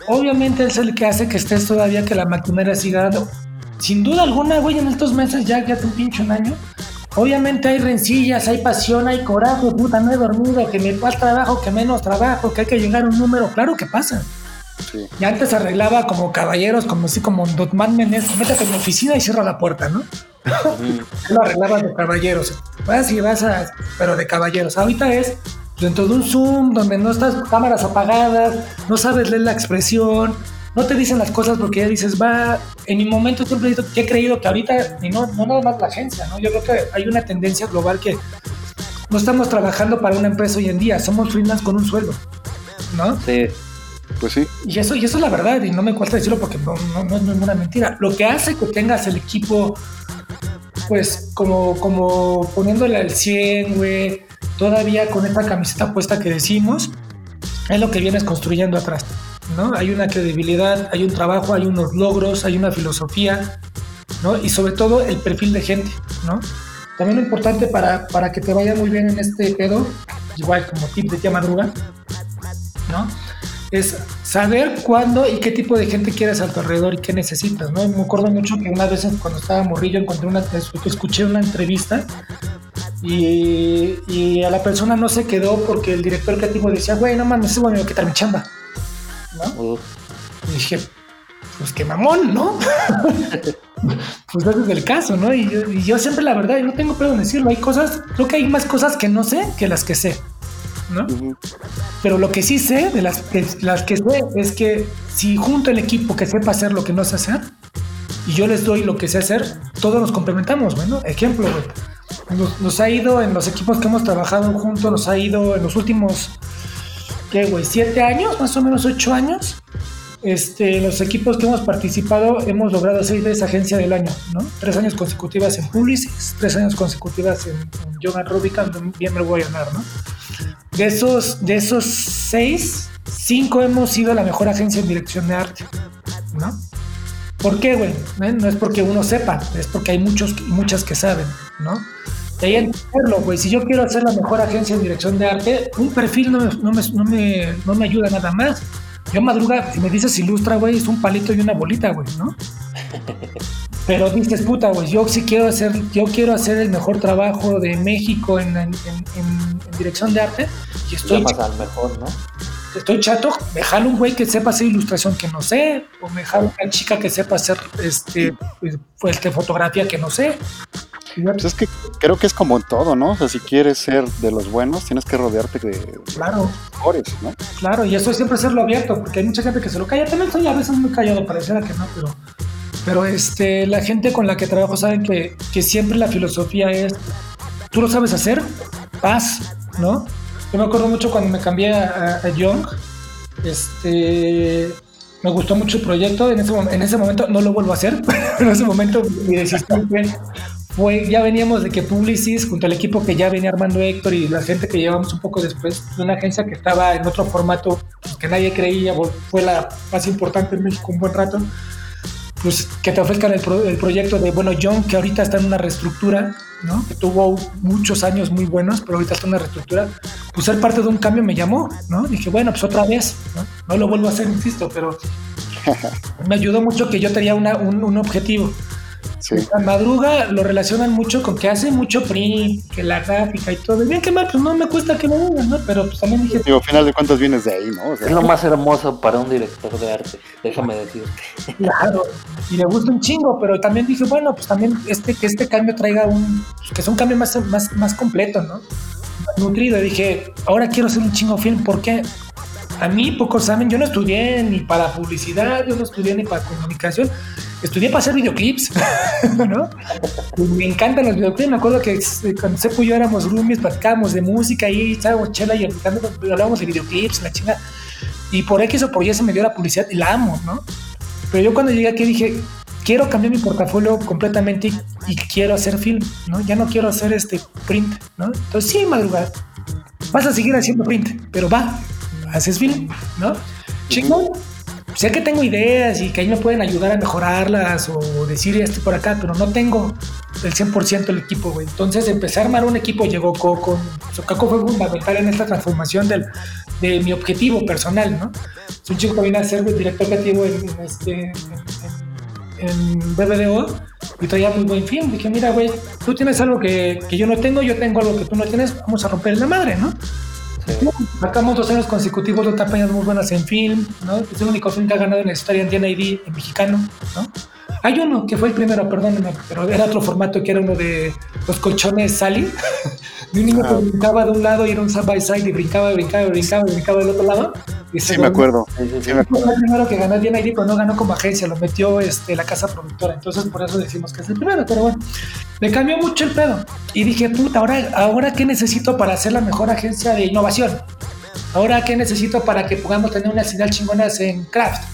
obviamente es el que hace que estés todavía que la maquinaria siga dando. Sin duda alguna, güey, en estos meses ya, ya te un pinche un año. Obviamente hay rencillas, hay pasión, hay coraje, puta, no he dormido, que me más trabajo, que menos trabajo, que hay que llegar a un número. Claro que pasa. Sí. Y antes se arreglaba como caballeros, como así como Dotman Menes, métete en mi oficina y cierra la puerta, ¿no? Lo arreglabas de caballeros. Vas y vas a. Pero de caballeros. Ahorita es dentro de un Zoom donde no estás cámaras apagadas, no sabes leer la expresión, no te dicen las cosas porque ya dices, va. En mi momento siempre he creído que ahorita, y no, no nada más la agencia, ¿no? Yo creo que hay una tendencia global que no estamos trabajando para una empresa hoy en día, somos freelance con un sueldo, ¿no? Sí, Pues sí. Y eso, y eso es la verdad, y no me cuesta decirlo porque no, no, no es ninguna mentira. Lo que hace que tengas el equipo, pues, como, como poniéndole al 100, güey, todavía con esta camiseta puesta que decimos, es lo que vienes construyendo atrás, ¿no? Hay una credibilidad, hay un trabajo, hay unos logros, hay una filosofía, ¿no? Y sobre todo el perfil de gente, ¿no? También lo importante para, para que te vaya muy bien en este pedo, igual como tip de tía madruga, ¿no? Es saber cuándo y qué tipo de gente quieres a tu alrededor y qué necesitas, ¿no? Me acuerdo mucho que una vez cuando estaba morrillo encontré una, escuché una entrevista y, y a la persona no se quedó porque el director creativo decía, güey, no mames, ese güey me va a quitar mi chamba, ¿no? Y dije, pues qué mamón, ¿no? pues ese es el caso, ¿no? Y yo, y yo siempre la verdad, y no tengo pedo en decirlo, hay cosas, creo que hay más cosas que no sé que las que sé, ¿no? Ujú. Pero lo que sí sé de las que, las que sé es que si junto el equipo que sepa hacer lo que no sé hacer y yo les doy lo que sé hacer, todos nos complementamos, bueno, ejemplo, güey. Nos, nos ha ido en los equipos que hemos trabajado juntos, nos ha ido en los últimos, ¿qué, güey? ¿Siete años? Más o menos ocho años. Este, los equipos que hemos participado hemos logrado seis veces agencia del año, ¿no? Tres años consecutivas en Publicis, tres años consecutivas en, en Yoga Rubicon, bien me voy a ganar, ¿no? De esos, de esos seis, cinco hemos sido la mejor agencia en dirección de arte, ¿no? ¿Por qué, güey? No es porque uno sepa, es porque hay muchos y muchas que saben, ¿no? De ahí entenderlo, güey. Si yo quiero hacer la mejor agencia en dirección de arte, un perfil no me, no me, no me, no me ayuda nada más. Yo madruga, si me dices ilustra, güey, es un palito y una bolita, güey, ¿no? Pero dices, puta, güey, yo sí quiero hacer, yo quiero hacer el mejor trabajo de México en, en- en- en dirección de arte y estoy, al mejor, ¿no? estoy chato, me jalo un güey que sepa hacer ilustración que no sé, o me jalo una chica que sepa hacer este, que fotografía que no sé. Pues es que creo que es como en todo, ¿no? O sea, si quieres ser de los buenos, tienes que rodearte de Claro, mejores, ¿no? claro, y eso es siempre hacerlo abierto, porque hay mucha gente que se lo calla. También soy a veces muy callado, pareciera que no, pero, pero este, la gente con la que trabajo sabe que, que siempre la filosofía es, tú lo sabes hacer, paz, ¿no? Yo me acuerdo mucho cuando me cambié a, a Young, este, me gustó mucho el proyecto, en ese, en ese momento no lo vuelvo a hacer, pero en ese momento mi decisión fue, fue, ya veníamos de que Publicis, junto al equipo que ya venía armando Héctor y la gente que llevamos un poco después, de una agencia que estaba en otro formato que nadie creía, fue la más importante en México un buen rato. Pues que te ofrezcan el, el, proyecto de, bueno, John, que ahorita está en una reestructura, ¿no? Que tuvo muchos años muy buenos, pero ahorita está en una reestructura, pues ser parte de un cambio me llamó, ¿no? Dije, bueno, pues otra vez, ¿no? No lo vuelvo a hacer, insisto, pero me ayudó mucho que yo tenía una, un, un objetivo. La madruga lo relacionan mucho con que hace mucho print, que la gráfica y todo. Bien que mal, pues no me cuesta que lo hagan, ¿no? Pero pues también dije. Digo, al final de cuentas vienes de ahí, ¿no? es lo más hermoso para un director de arte, déjame decirte. Claro, y le gusta un chingo, pero también dije, bueno, pues también este, que este cambio traiga un. Pues, que sea un cambio más, más, más completo, ¿no? nutrido. Y dije, ahora quiero hacer un chingo film, ¿por qué? A mí, pocos saben, yo no estudié ni para publicidad, yo no estudié ni para comunicación estudié para hacer videoclips, ¿no? Me encantan los videoclips. Me acuerdo que cuando Sepo y yo éramos roomies, platicábamos de música y estábamos chela y hablábamos de videoclips, la chinga. Y por X o por Y se me dio la publicidad y la amo, ¿no? Pero yo cuando llegué aquí dije, quiero cambiar mi portafolio completamente y, quiero hacer film, ¿no? Ya no quiero hacer este print, ¿no? Entonces sí, madrugada. Vas a seguir haciendo print, pero va, haces film, ¿no? Chingón sé que tengo ideas y que ahí me pueden ayudar a mejorarlas o decir esto por acá, pero no tengo el 100% del equipo, güey. Entonces empecé a armar un equipo, llegó Coco. Coco fue fundamental en esta transformación del, de mi objetivo personal, ¿no? Es un chico que viene a ser director creativo en, este, en, BBDO y traía muy buen film. Dije, mira, güey, tú tienes algo que, que yo no tengo, yo tengo algo que tú no tienes, vamos a romper la madre, ¿no? Sacamos dos años consecutivos de campañas muy buenas en film, ¿no? Es el único film que ha ganado en la historia en DNID en mexicano, ¿no? Hay uno que fue el primero, perdónenme, pero era otro formato que era uno de los colchones Sally. de un niño que ah. brincaba de un lado y era un side by side y brincaba, brincaba, brincaba, brincaba del otro lado. Y sí, me acuerdo. Sí, me acuerdo. Fue el primero que ganó DNID, pero no ganó como agencia, lo metió este, la casa productora. Entonces, por eso decimos que es el primero, pero bueno. Me cambió mucho el pedo. Y dije, puta, ahora, ahora qué necesito para hacer la mejor agencia de innovación. Ahora qué necesito para que podamos tener unas ideas chingonas en craft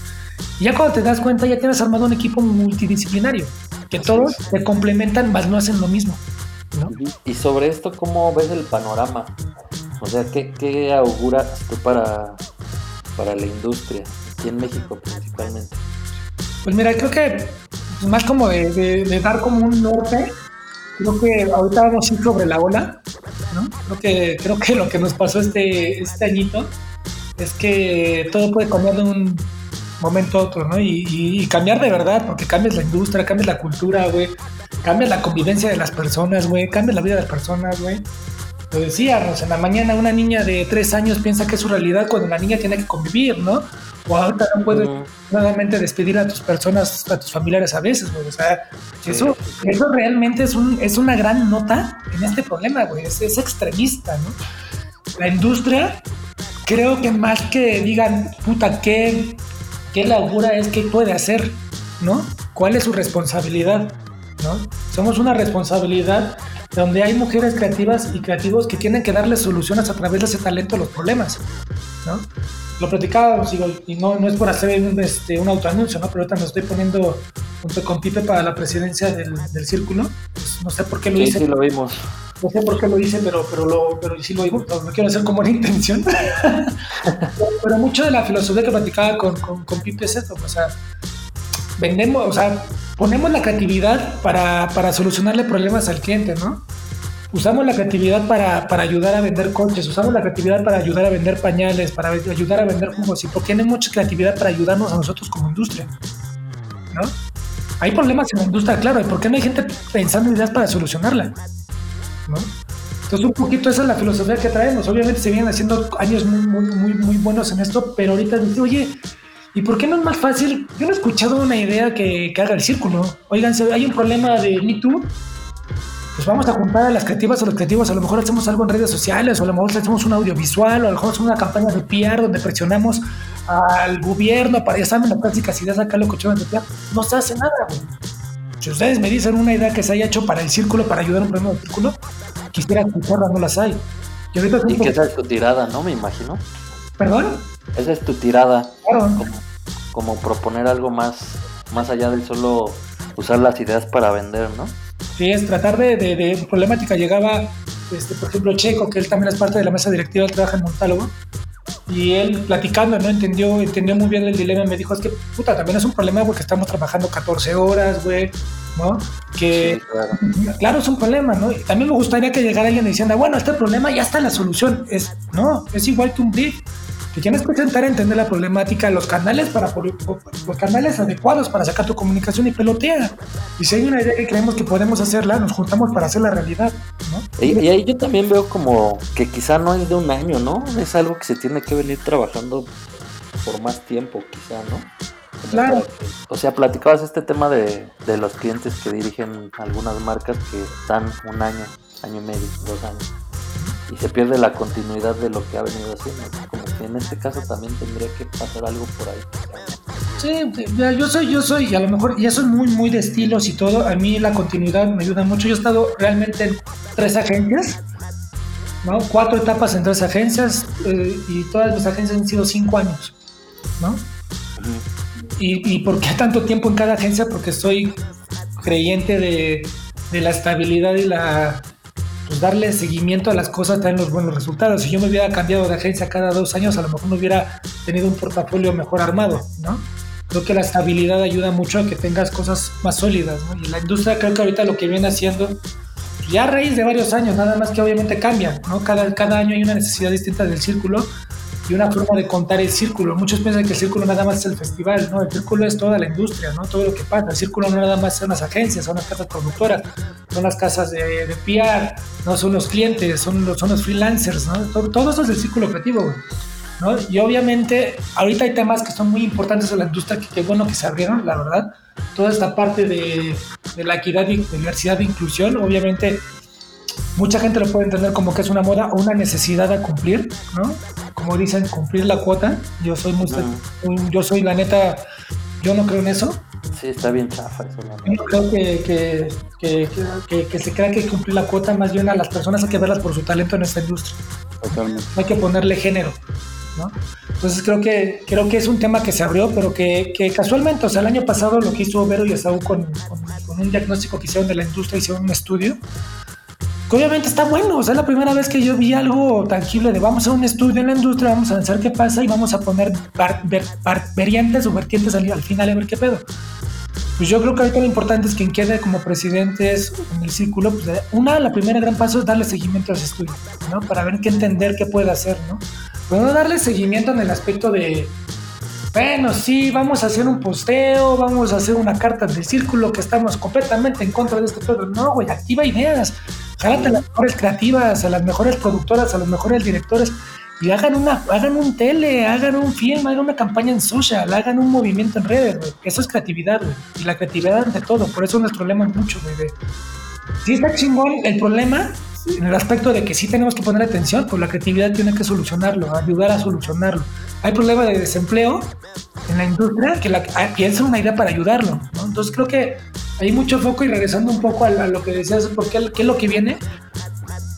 y ya cuando te das cuenta, ya tienes armado un equipo multidisciplinario, que todos se complementan, mas no hacen lo mismo. Y sobre esto, ¿cómo ves el panorama? O sea, ¿qué, qué auguras tú para, para la industria, aquí en México principalmente? Pues mira, creo que más como de, dar como un norte, creo que ahorita vamos a ir sobre la ola, ¿no? Creo que, creo que lo que nos pasó este, este añito es que todo puede cambiar de un momento a otro, ¿no? Y, cambiar de verdad, porque cambias la industria, cambias la cultura, güey, cambias la convivencia de las personas, güey, cambias la vida de las personas, güey. Lo decíamos, en la mañana una niña de tres años piensa que es su realidad cuando la niña tiene que convivir, ¿no? O ahorita no puedes nuevamente despedir a tus personas, a tus familiares a veces, güey. O sea, eso, eso realmente es, un, es una gran nota en este problema, güey. Es, es extremista, ¿no? La industria, creo que más que digan, puta, qué ¿Qué labura es que puede hacer? ¿No? ¿Cuál es su responsabilidad? ¿No? Somos una responsabilidad donde hay mujeres creativas y creativos que tienen que darle soluciones a través de ese talento a los problemas, ¿no? Lo platicábamos y no, no es por hacer un, este, un autoanuncio, ¿no? Pero ahorita me estoy poniendo junto con Pipe para la presidencia del, del círculo. Pues no sé por qué lo hice. Sí, lo vimos. No sé por qué lo hice, pero, pero, lo, pero sí lo digo. No, quiero hacer como una intención. pero, mucho de la filosofía que platicaba con, con, con Pipe es esto. O sea, vendemos, o sea, ponemos la creatividad para, para solucionarle problemas al cliente, ¿no? Usamos la creatividad para, para, ayudar a vender coches, usamos la creatividad para ayudar a vender pañales, para ayudar a vender jugos. ¿Y no hay mucha creatividad para ayudarnos a nosotros como industria? ¿No? Hay problemas en la industria, claro, ¿y por qué no hay gente pensando en ideas para solucionarla? ¿No? Entonces un poquito esa es la filosofía que traemos. Obviamente se vienen haciendo años muy, muy, buenos en esto, pero ahorita dice, oye, ¿y por qué no es más fácil? Yo no he escuchado una idea que, haga el círculo. Oigan, hay un problema de Me Too, pues vamos a juntar a las creativas o los creativos, a lo mejor hacemos algo en redes sociales, o a lo mejor hacemos un audiovisual, o a lo mejor hacemos una campaña de PR donde presionamos al gobierno para, ya saben, las clásicas ideas acá, lo que de PR. No se hace nada, güey. Si ustedes me dicen una idea que se haya hecho para el círculo, para ayudar a un problema del círculo, quisiera escucharla, no las hay. Y, que esa es tu tirada, ¿no? Me imagino. ¿Perdón? Esa es tu tirada. Claro. Como, proponer algo más, más allá del solo usar las ideas para vender, ¿no? Sí, es tratar de, de, problemática. Llegaba, este, por ejemplo, Checo, que él también es parte de la mesa directiva, él trabaja en Montálogo. Y él platicando, ¿no? Entendió, entendió muy bien el dilema me dijo, es que, puta, también es un problema porque estamos trabajando 14 horas, güey, ¿no? Que, claro. es un problema, ¿no? Y también me gustaría que llegara alguien diciendo, bueno, este problema ya está la solución. Es, no, es igual que un brief. Te tienes que intentar entender la problemática, los canales para los canales adecuados para sacar tu comunicación y pelotea. Y si hay una idea que creemos que podemos hacerla, nos juntamos para hacer la realidad, ¿no? Y, y ahí yo también veo como que quizá no es de un año, ¿no? Es algo que se tiene que venir trabajando por más tiempo, quizá, ¿no? Claro. O sea, platicabas este tema de, de los clientes que dirigen algunas marcas que están un año, año y medio, dos años y se pierde la continuidad de lo que ha venido haciendo. En este caso también tendría que pasar algo por ahí. Sí, yo soy, yo soy, y a lo mejor, y eso es muy, muy de estilos y todo. A mí la continuidad me ayuda mucho. Yo he estado realmente en tres agencias, ¿no? Cuatro etapas en tres agencias, eh, y todas mis agencias han sido cinco años, ¿no? y, y, por qué tanto tiempo en cada agencia? Porque soy creyente de, de la estabilidad y la pues darle seguimiento a las cosas traen los buenos resultados. Si yo me hubiera cambiado de agencia cada dos años, a lo mejor no hubiera tenido un portafolio mejor armado, ¿no? Creo que la estabilidad ayuda mucho a que tengas cosas más sólidas, ¿no? Y la industria creo que ahorita lo que viene haciendo, ya a raíz de varios años, nada más que obviamente cambia, ¿no? Cada, cada año hay una necesidad distinta del círculo y una forma de contar el círculo. Muchos piensan que el círculo nada más es el festival, ¿no? El círculo es toda la industria, ¿no? Todo lo que pasa. El círculo no nada más son las agencias, son las casas productoras, son las casas de, de PR, ¿no? Son los clientes, son los, son los freelancers, ¿no? Todo, eso es el círculo creativo, ¿no? Y obviamente ahorita hay temas que son muy importantes en la industria, que qué bueno que se abrieron, la verdad. Toda esta parte de, de la equidad, y diversidad e inclusión, obviamente mucha gente lo puede entender como que es una moda o una necesidad a cumplir, ¿no? Como dicen, cumplir la cuota. Yo soy muy, yo soy la neta, yo no creo en eso. Sí, está bien chafa eso. Yo creo que, que, que, que, se crea que cumplir la cuota, más bien a las personas hay que verlas por su talento en esta industria. Totalmente. hay que ponerle género, ¿no? Entonces creo que, creo que es un tema que se abrió, pero que, que casualmente, o sea, el año pasado lo que hizo Vero y Esaú con, con, con un diagnóstico que hicieron de la industria, hicieron un estudio que obviamente está bueno. O sea, es la primera vez que yo vi algo tangible de vamos a un estudio en la industria, vamos a pensar qué pasa y vamos a poner variantes o vertientes al, final a ver qué pedo. Pues yo creo que ahorita lo importante es quien quede como presidentes en el círculo, pues una, la primera gran paso es darle seguimiento a ese estudio, ¿no? Para ver qué entender, qué puede hacer, ¿no? Pero no darle seguimiento en el aspecto de, bueno, sí, vamos a hacer un posteo, vamos a hacer una carta de círculo que estamos completamente en contra de este pedo. No, güey, activa ideas. Jálate a las mejores creativas, a las mejores productoras, a los mejores directores y hagan una, hagan un tele, hagan un film, hagan una campaña en social, hagan un movimiento en redes, güey. Eso es creatividad, güey. Y la creatividad ante todo. Por eso nuestro lema es mucho, güey. Sí está chingón el problema en el aspecto de que sí tenemos que poner atención, pues la creatividad tiene que solucionarlo, ayudar a solucionarlo. Hay problema de desempleo en la industria que la, piensa una idea para ayudarlo, ¿no? Entonces creo que hay mucho foco y regresando un poco a, lo que decías, ¿por qué, es lo que viene?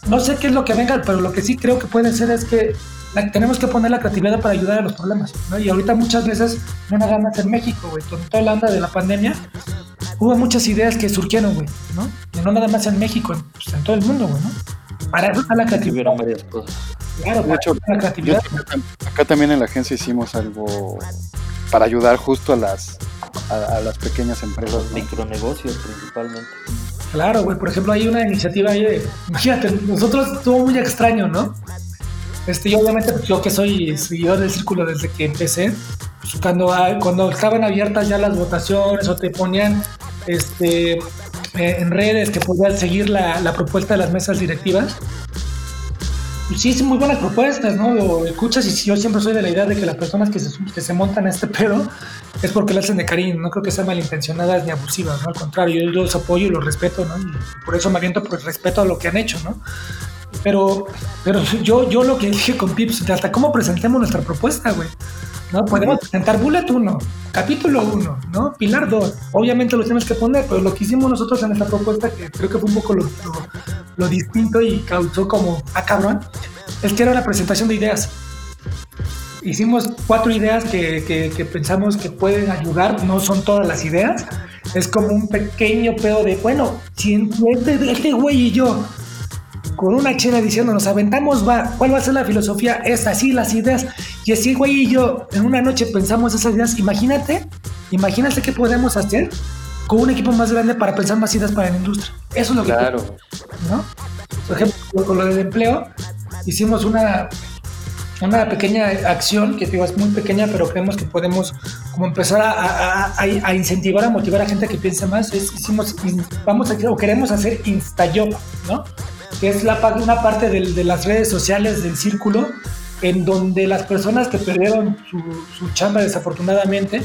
No sé qué es lo que venga, pero lo que sí creo que puede ser es que tenemos que poner la creatividad para ayudar a los problemas, ¿no? Y ahorita muchas veces, no nada más en México, güey, con toda la onda de la pandemia, hubo muchas ideas que surgieron, güey, ¿no? Y no nada más en México, en, pues, en todo el mundo, güey, ¿no? Para eso está la creatividad. varias cosas. Claro, de hecho, la creatividad. acá también en la agencia hicimos algo para ayudar justo a las a, las pequeñas empresas. ¿no? Micronegocios principalmente. Claro, güey. Por ejemplo, hay una iniciativa ahí de, imagínate, nosotros estuvo muy extraño, ¿no? Este, yo obviamente, pues, yo que soy seguidor del círculo desde que empecé, pues, cuando, cuando estaban abiertas ya las votaciones o te ponían este, eh, en redes que podías seguir la, la propuesta de las mesas directivas, pues sí, sí, muy buenas propuestas, ¿no? Lo escuchas y yo siempre soy de la idea de que las personas que se, que se montan a este pedo es porque lo hacen de cariño, no creo que sean malintencionadas ni abusivas, ¿no? Al contrario, yo los apoyo y los respeto, ¿no? Y por eso me aviento por el respeto a lo que han hecho, ¿no? Pero, pero yo, yo lo que dije con Pips, hasta cómo presentemos nuestra propuesta, güey. ¿No? Podemos presentar Bullet 1, capítulo 1, ¿no? Pilar 2. Obviamente lo tenemos que poner, pero lo que hicimos nosotros en esta propuesta, que creo que fue un poco lo, lo, distinto y causó como, ah, cabrón, es que era la presentación de ideas. Hicimos cuatro ideas que, que, pensamos que pueden ayudar, no son todas las ideas, es como un pequeño pedo de, bueno, si este, este güey y yo con una chela diciendo, nos aventamos, va, ¿cuál va a ser la filosofía? Es así, las ideas. Y así, güey y yo, en una noche pensamos esas ideas. Imagínate, imagínate qué podemos hacer con un equipo más grande para pensar más ideas para la industria. Eso es lo que... Claro. ¿no? Por ejemplo, con lo del empleo, hicimos una, una pequeña acción, que digo, es muy pequeña, pero creemos que podemos como empezar a, a- a- a incentivar, a motivar a gente que piense más. Es, hicimos, vamos a, o queremos hacer InstaJob, ¿no? Que es una parte de las redes sociales del círculo en donde las personas que perdieron su, chamba desafortunadamente,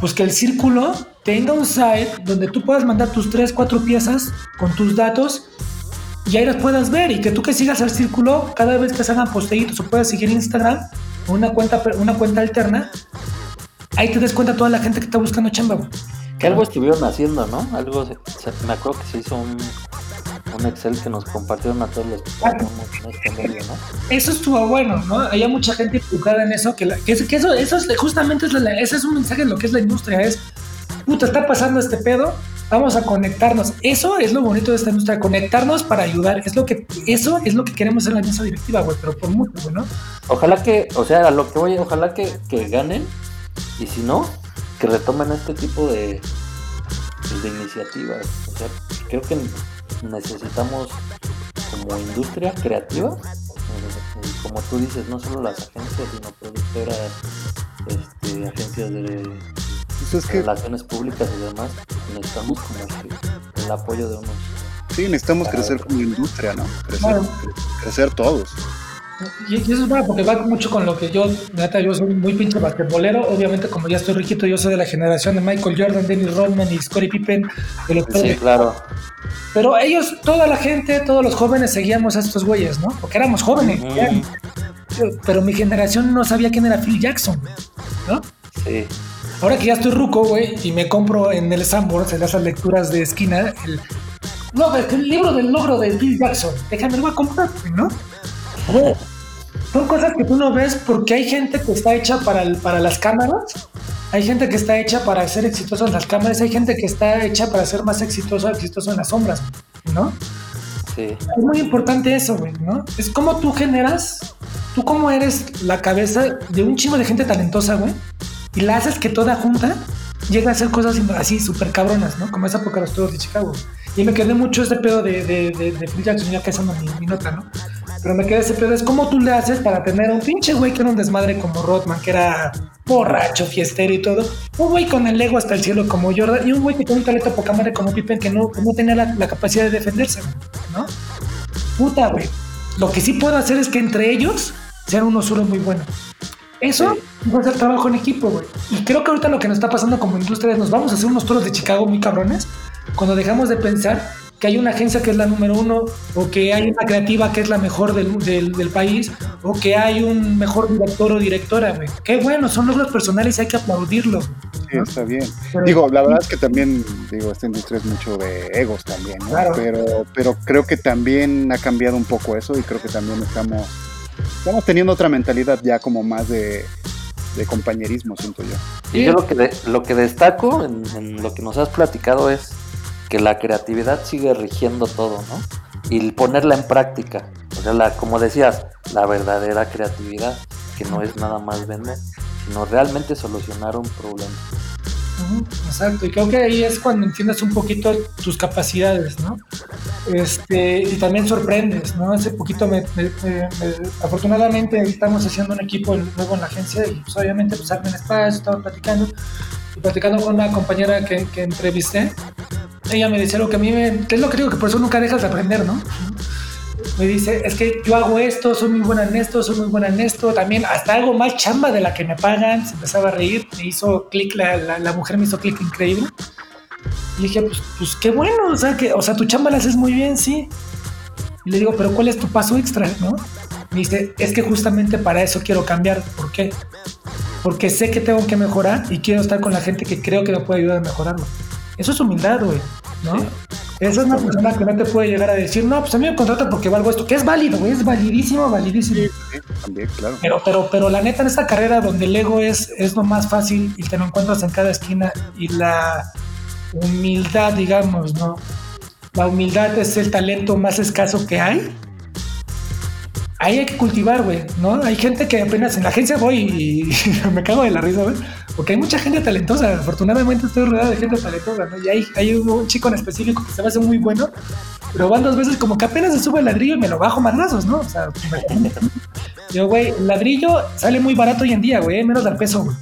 pues que el círculo tenga un site donde tú puedas mandar tus tres, cuatro piezas con tus datos y ahí las puedas ver y que tú que sigas al círculo cada vez que se hagan posteitos o puedas seguir Instagram o una cuenta, una cuenta alterna, ahí te des cuenta toda la gente que está buscando chamba. Que algo estuvieron haciendo, ¿no? Algo, se- me acuerdo que se hizo un, un Excel que nos compartieron a todos los que en este ¿no? Eso estuvo bueno, ¿no? Había mucha gente involucrada en eso, que, la- que, es- que eso, eso es justamente es la- ese es un mensaje de lo que es la industria, es, puta, está pasando este pedo, vamos a conectarnos. Eso es lo bonito de esta industria, conectarnos para ayudar. Es lo que, eso es lo que queremos en la mesa directiva, güey, pero por mucho, güey, ¿no? Ojalá que, o sea, a lo que voy, ojalá que, que ganen y si no, que retomen este tipo de, de iniciativas. O sea, creo que necesitamos como industria creativa, eh, y como tú dices, no solo las agencias, sino productoras, este, agencias de Pues es que relaciones públicas y demás, necesitamos como que el apoyo de unos. sí, necesitamos crecer como industria, ¿no? Crecer, crecer todos. Y, y eso es bueno porque va mucho con lo que yo, neta, yo soy muy pinche basquetbolero. Obviamente, como ya estoy riquito, yo soy de la generación de Michael Jordan, Dennis Rodman y Scottie Pippen. de los Sí, claro. Pero ellos, toda la gente, todos los jóvenes seguíamos a estos güeyes, ¿no? Porque éramos jóvenes. Pero mi generación no sabía quién era Phil Jackson, ¿no? Sí. Ahora que ya estoy ruco, güey, y me compro en el Sanborns, en esas lecturas de esquina, el, no, el libro del logro de Phil Jackson. Déjame, lo voy a comprar, ¿no? Son cosas que tú no ves porque hay gente que está hecha para, el- para las cámaras, hay gente que está hecha para ser exitoso en las cámaras, hay gente que está hecha para ser más exitoso, exitoso en las sombras, ¿no? Sí. Es muy importante eso, güey, ¿no? Es como tú generas, tú como eres la cabeza de un chingo de gente talentosa, güey, y la haces que toda junta llegue a hacer cosas así súper cabronas, ¿no? Como esa época de los toros de Chicago. Y me quedé mucho ese pedo de, de, de, de Phil Jackson, ya que esa no es mi, mi nota, ¿no? Pero me quedé ese pedo, es cómo tú le haces para tener a un pinche güey que era un desmadre como Rodman, que era borracho, fiestero y todo. Un güey con el ego hasta el cielo como Jordan y un güey que tiene un talento poca madre como Pippen que no, que no tenía la, la capacidad de defenderse, ¿no? Puta, güey. Lo que sí puedo hacer es que entre ellos sean uno solo muy bueno. Eso va a ser trabajo en equipo, güey. Y creo que ahorita lo que nos está pasando como industria es nos vamos a hacer unos toros de Chicago muy cabrones cuando dejamos de pensar que hay una agencia que es la número uno o que hay una creativa que es la mejor del, del, del país o que hay un mejor director o directora, güey. Qué bueno, son logros personales y hay que aplaudirlo. Sí, está bien. Pero- Digo, la verdad es que también, digo, esta industria es mucho de egos también, ¿no? Claro. Pero, pero creo que también ha cambiado un poco eso y creo que también estamos, estamos teniendo otra mentalidad ya como más de, de compañerismo, siento yo. Y yo lo que, de- lo que destaco en, en lo que nos has platicado es que la creatividad sigue rigiendo todo, ¿no? Y ponerla en práctica. O sea, la, como decías, la verdadera creatividad, que no es nada más vender, sino realmente solucionar un problema. Exacto, y creo que ahí es cuando entiendes un poquito tus capacidades, ¿no? Este, y también sorprendes, ¿no? Hace poquito, me, me- me- me- afortunadamente, estamos haciendo un equipo nuevo en la agencia y pues, obviamente pues abren espacio, estamos platicando y platicando con una compañera que entrevisté. Ella me decía lo que a mí me, es lo que digo, que por eso nunca dejas de aprender, ¿no? Me dice, es que yo hago esto, soy muy buena en esto, soy muy buena en esto, también hasta hago más chamba de la que me pagan, se empezaba a reír, me hizo clic, la, la, la mujer me hizo clic increíble. Y dije, pues, pues qué bueno, o sea, que, o sea, tu chamba la haces muy bien, sí. Y le digo, pero ¿cuál es tu paso extra, no? Me dice, es que justamente para eso quiero cambiar. ¿Por qué? Porque sé que tengo que mejorar y quiero estar con la gente que creo que me puede ayudar a mejorarlo. Eso es humildad, güey, ¿no? Sí. Esa es una persona que no te puede llegar a decir, no, pues a mí me contratan porque valgo esto, que es válido, güey, es validísimo, validísimo. Sí, también, claro. Pero, pero, pero la neta en esta carrera donde el ego es, es lo más fácil y te lo encuentras en cada esquina y la humildad, digamos, ¿no? La humildad es el talento más escaso que hay. ahí hay que cultivar, güey, ¿no? Hay gente que apenas en la agencia voy y, me cago de la risa, güey, porque hay mucha gente talentosa. Afortunadamente estoy rodeado de gente talentosa, ¿no? Y hay, hay un, chico en específico que se me hace muy bueno, pero van dos veces como que apenas se sube el ladrillo y me lo bajo madrazos, ¿no? O sea, yo, güey, el ladrillo sale muy barato hoy en día, güey, menos del peso, güey.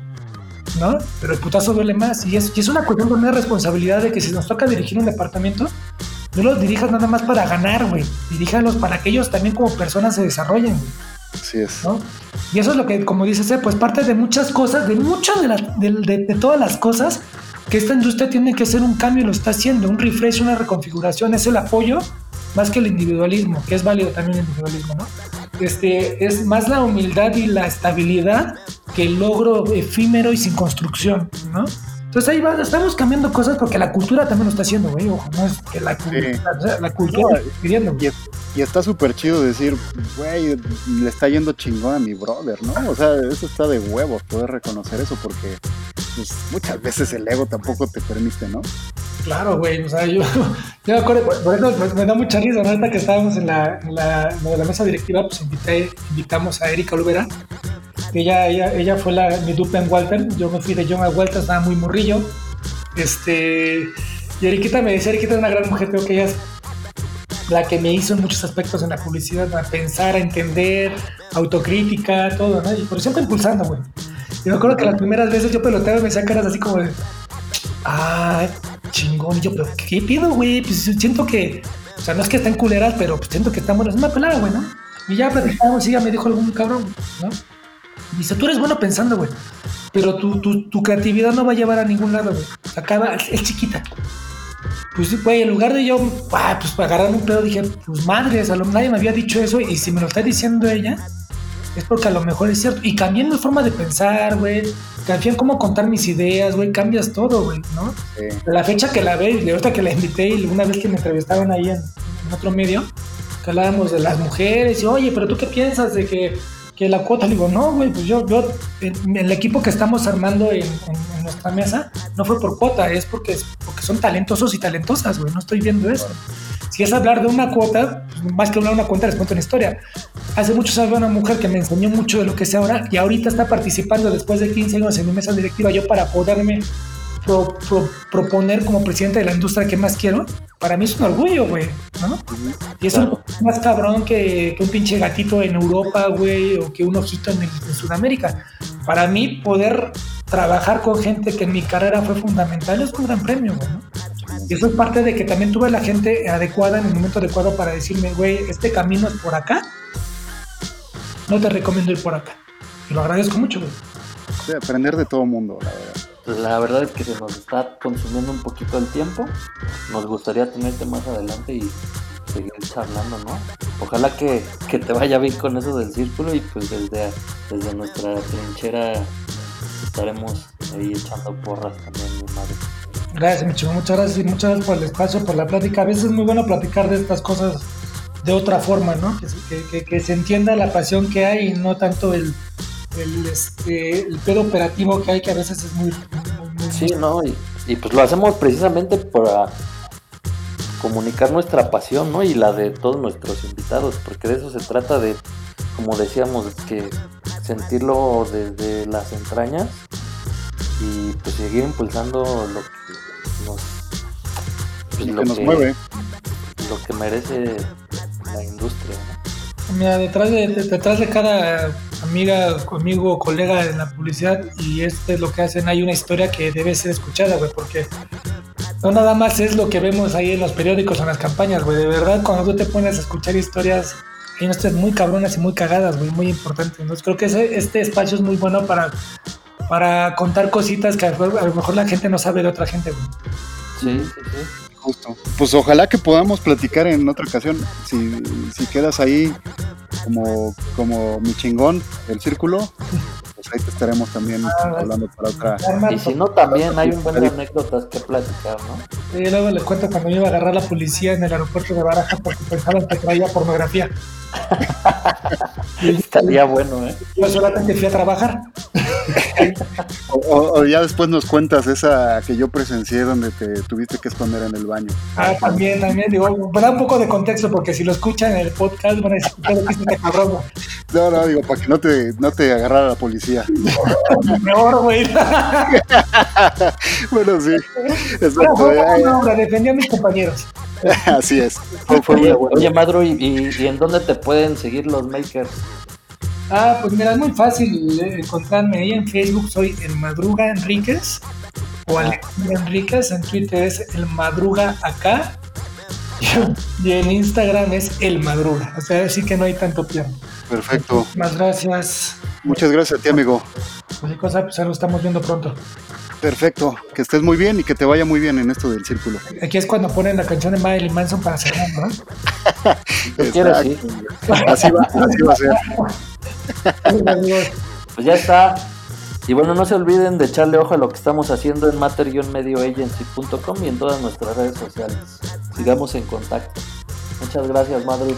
¿No? Pero el putazo duele más. Y es, y es una cuestión de una responsabilidad de que si nos toca dirigir un departamento, no los dirijas nada más para ganar, güey. Diríjalos para que ellos también como personas se desarrollen, güey. Así es. ¿no? Y eso es lo que, como dices, pues parte de muchas cosas, de muchas de, todas las cosas que esta industria tiene que hacer un cambio y lo está haciendo, un refresh, una reconfiguración, es el apoyo más que el individualismo, que es válido también el individualismo, ¿no? Este, es más la humildad y la estabilidad que el logro efímero y sin construcción, ¿no? Entonces ahí va, estamos cambiando cosas porque la cultura también lo está haciendo, güey. Ojo, no es que la, cultura, la, cultura pidiendo. Y, está súper chido decir, güey, le está yendo chingón a mi brother, ¿no? O sea, eso está de huevos poder reconocer eso porque pues, muchas veces el ego tampoco te permite, ¿no? Claro, güey. O sea, yo, yo me acuerdo, por, eso me, da mucha risa, ¿no? Ahorita que estábamos en la, mesa directiva, pues invité, invitamos a Erika Olvera ella, ella, ella fue la, mi dupe en Walter, yo me fui de John a Walter, estaba muy morrillo. Este, y Eriquita me decía, Eriquita es una gran mujer, creo que ella es la que me hizo en muchos aspectos en la publicidad, a pensar, a entender, autocrítica, todo, ¿no? Y por siempre impulsando, güey. Yo me acuerdo que las primeras veces yo peloteaba y me hacía caras así como de, ah, chingón. Y yo, pero ¿qué pido, güey? Pues siento que, o sea, no es que estén culeras, pero pues siento que están buenas. Una pelada, güey, ¿no? Y ya platicamos y ya me dijo algún cabrón, ¿no? Dice, tú eres bueno pensando, güey. Pero tu, tu, tu, creatividad no va a llevar a ningún lado, güey. Acaba, es chiquita. Pues, güey, en lugar de yo, ah, pues para agarrar un pedo, dije, pues madre, lo, nadie me había dicho eso. Y si me lo está diciendo ella, es porque a lo mejor es cierto. Y cambié mi forma de pensar, güey. Cambié en cómo contar mis ideas, güey. Cambias todo, güey, ¿no? La fecha que la ve, y ahorita que la invité, y una vez que me entrevistaban ahí en, en otro medio, que hablábamos de las mujeres, y oye, pero tú qué piensas de que que la cuota, le digo, no, güey, pues yo, yo, el equipo que estamos armando en, nuestra mesa no fue por cuota, es porque, porque son talentosos y talentosas, güey, no estoy viendo eso. Si es hablar de una cuota, pues, más que hablar de una cuota, les cuento una historia. Hace muchos años una mujer que me enseñó mucho de lo que sé ahora y ahorita está participando después de 15 años en mi mesa directiva yo para poderme proponer como presidente de la industria que más quiero, para mí es un orgullo, güey. Y es más cabrón que, que, un pinche gatito en Europa, güey, o que un ojito en, Sudamérica. Para mí, poder trabajar con gente que en mi carrera fue fundamental es un gran premio, güey, ¿no? Y eso es parte de que también tuve la gente adecuada en el momento adecuado para decirme, güey, este camino es por acá, no te recomiendo ir por acá. Y lo agradezco mucho, güey. Sí, aprender de todo mundo, la verdad. La verdad es que se nos está consumiendo un poquito el tiempo. Nos gustaría tenerte más adelante y seguir charlando, ¿no? Ojalá que, te vaya bien con eso del círculo y pues desde, desde nuestra trinchera estaremos ahí echando porras también, mi madre. Gracias, Micho. Muchas gracias y muchas gracias por el espacio, por la plática. A veces es muy bueno platicar de estas cosas de otra forma, ¿no? Que, que se entienda la pasión que hay y no tanto el, el, este, el pedo operativo que hay que a veces es muy... sí, ¿no? Y, pues lo hacemos precisamente para comunicar nuestra pasión, ¿no? Y la de todos nuestros invitados, porque de eso se trata de, como decíamos, que sentirlo desde las entrañas y pues seguir impulsando lo que nos, pues, lo que, mueve. Lo que merece la industria, Mira, detrás de, detrás de cada amiga, conmigo, colega en la publicidad, y este es lo que hacen, hay una historia que debe ser escuchada, güey, porque no nada más es lo que vemos ahí en los periódicos o en las campañas, güey. De verdad, cuando tú te pones a escuchar historias, hay unas muy cabronas y muy cagadas, güey, muy importantes. Entonces creo que este espacio es muy bueno para, para contar cositas que a lo mejor la gente no sabe de otra gente, güey. Sí, sí, sí. Pues ojalá que podamos platicar en otra ocasión. Si, si quedas ahí como, como mi chingón del círculo, pues ahí te estaremos también ah, hablando para otra. Y si no, también hay un buen de anécdotas que platicar, ¿no? Y luego les cuento cuando me iba a agarrar la policía en el aeropuerto de Baraja porque pensaban que traía pornografía. Estaría bueno, ¿eh? Yo solamente fui a trabajar. O, ya después nos cuentas esa que yo presencié donde te tuviste que esconder en el baño. Ah, también, también. Digo, da un poco de contexto porque si lo escuchan en el podcast van a decir que es este cabrón. No, no, digo, para que no te, no te agarrara la policía. Mejor, güey. bueno, sí. Exacto. No, defendí a mis compañeros. Así es. oye, Madro, ¿y, ¿y, en dónde te pueden seguir los makers? Ah, pues mira, es muy fácil eh, encontrarme ahí en Facebook, soy el Madruga Enríquez o Alejandro Enríquez, en Twitter es el Madruga acá y en Instagram es el Madruga, o sea, sí que no hay tanto tiempo. Perfecto. Muchas gracias. Muchas gracias a ti, amigo. Cualquier cosa, pues ya lo estamos viendo pronto. Perfecto, que estés muy bien y que te vaya muy bien en esto del círculo. Aquí es cuando ponen la canción de Marilyn Manson para cerrar, ¿no? así, va, así va a ser. pues ya está. Y bueno, no se olviden de echarle ojo a lo que estamos haciendo en matter-medioagency.com y en todas nuestras redes sociales. Sigamos en contacto. Muchas gracias, Madrid.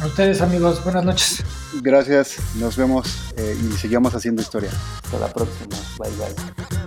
A ustedes, amigos. Buenas noches. Gracias. Nos vemos eh, y seguimos haciendo historia. Hasta la próxima. Bye, bye.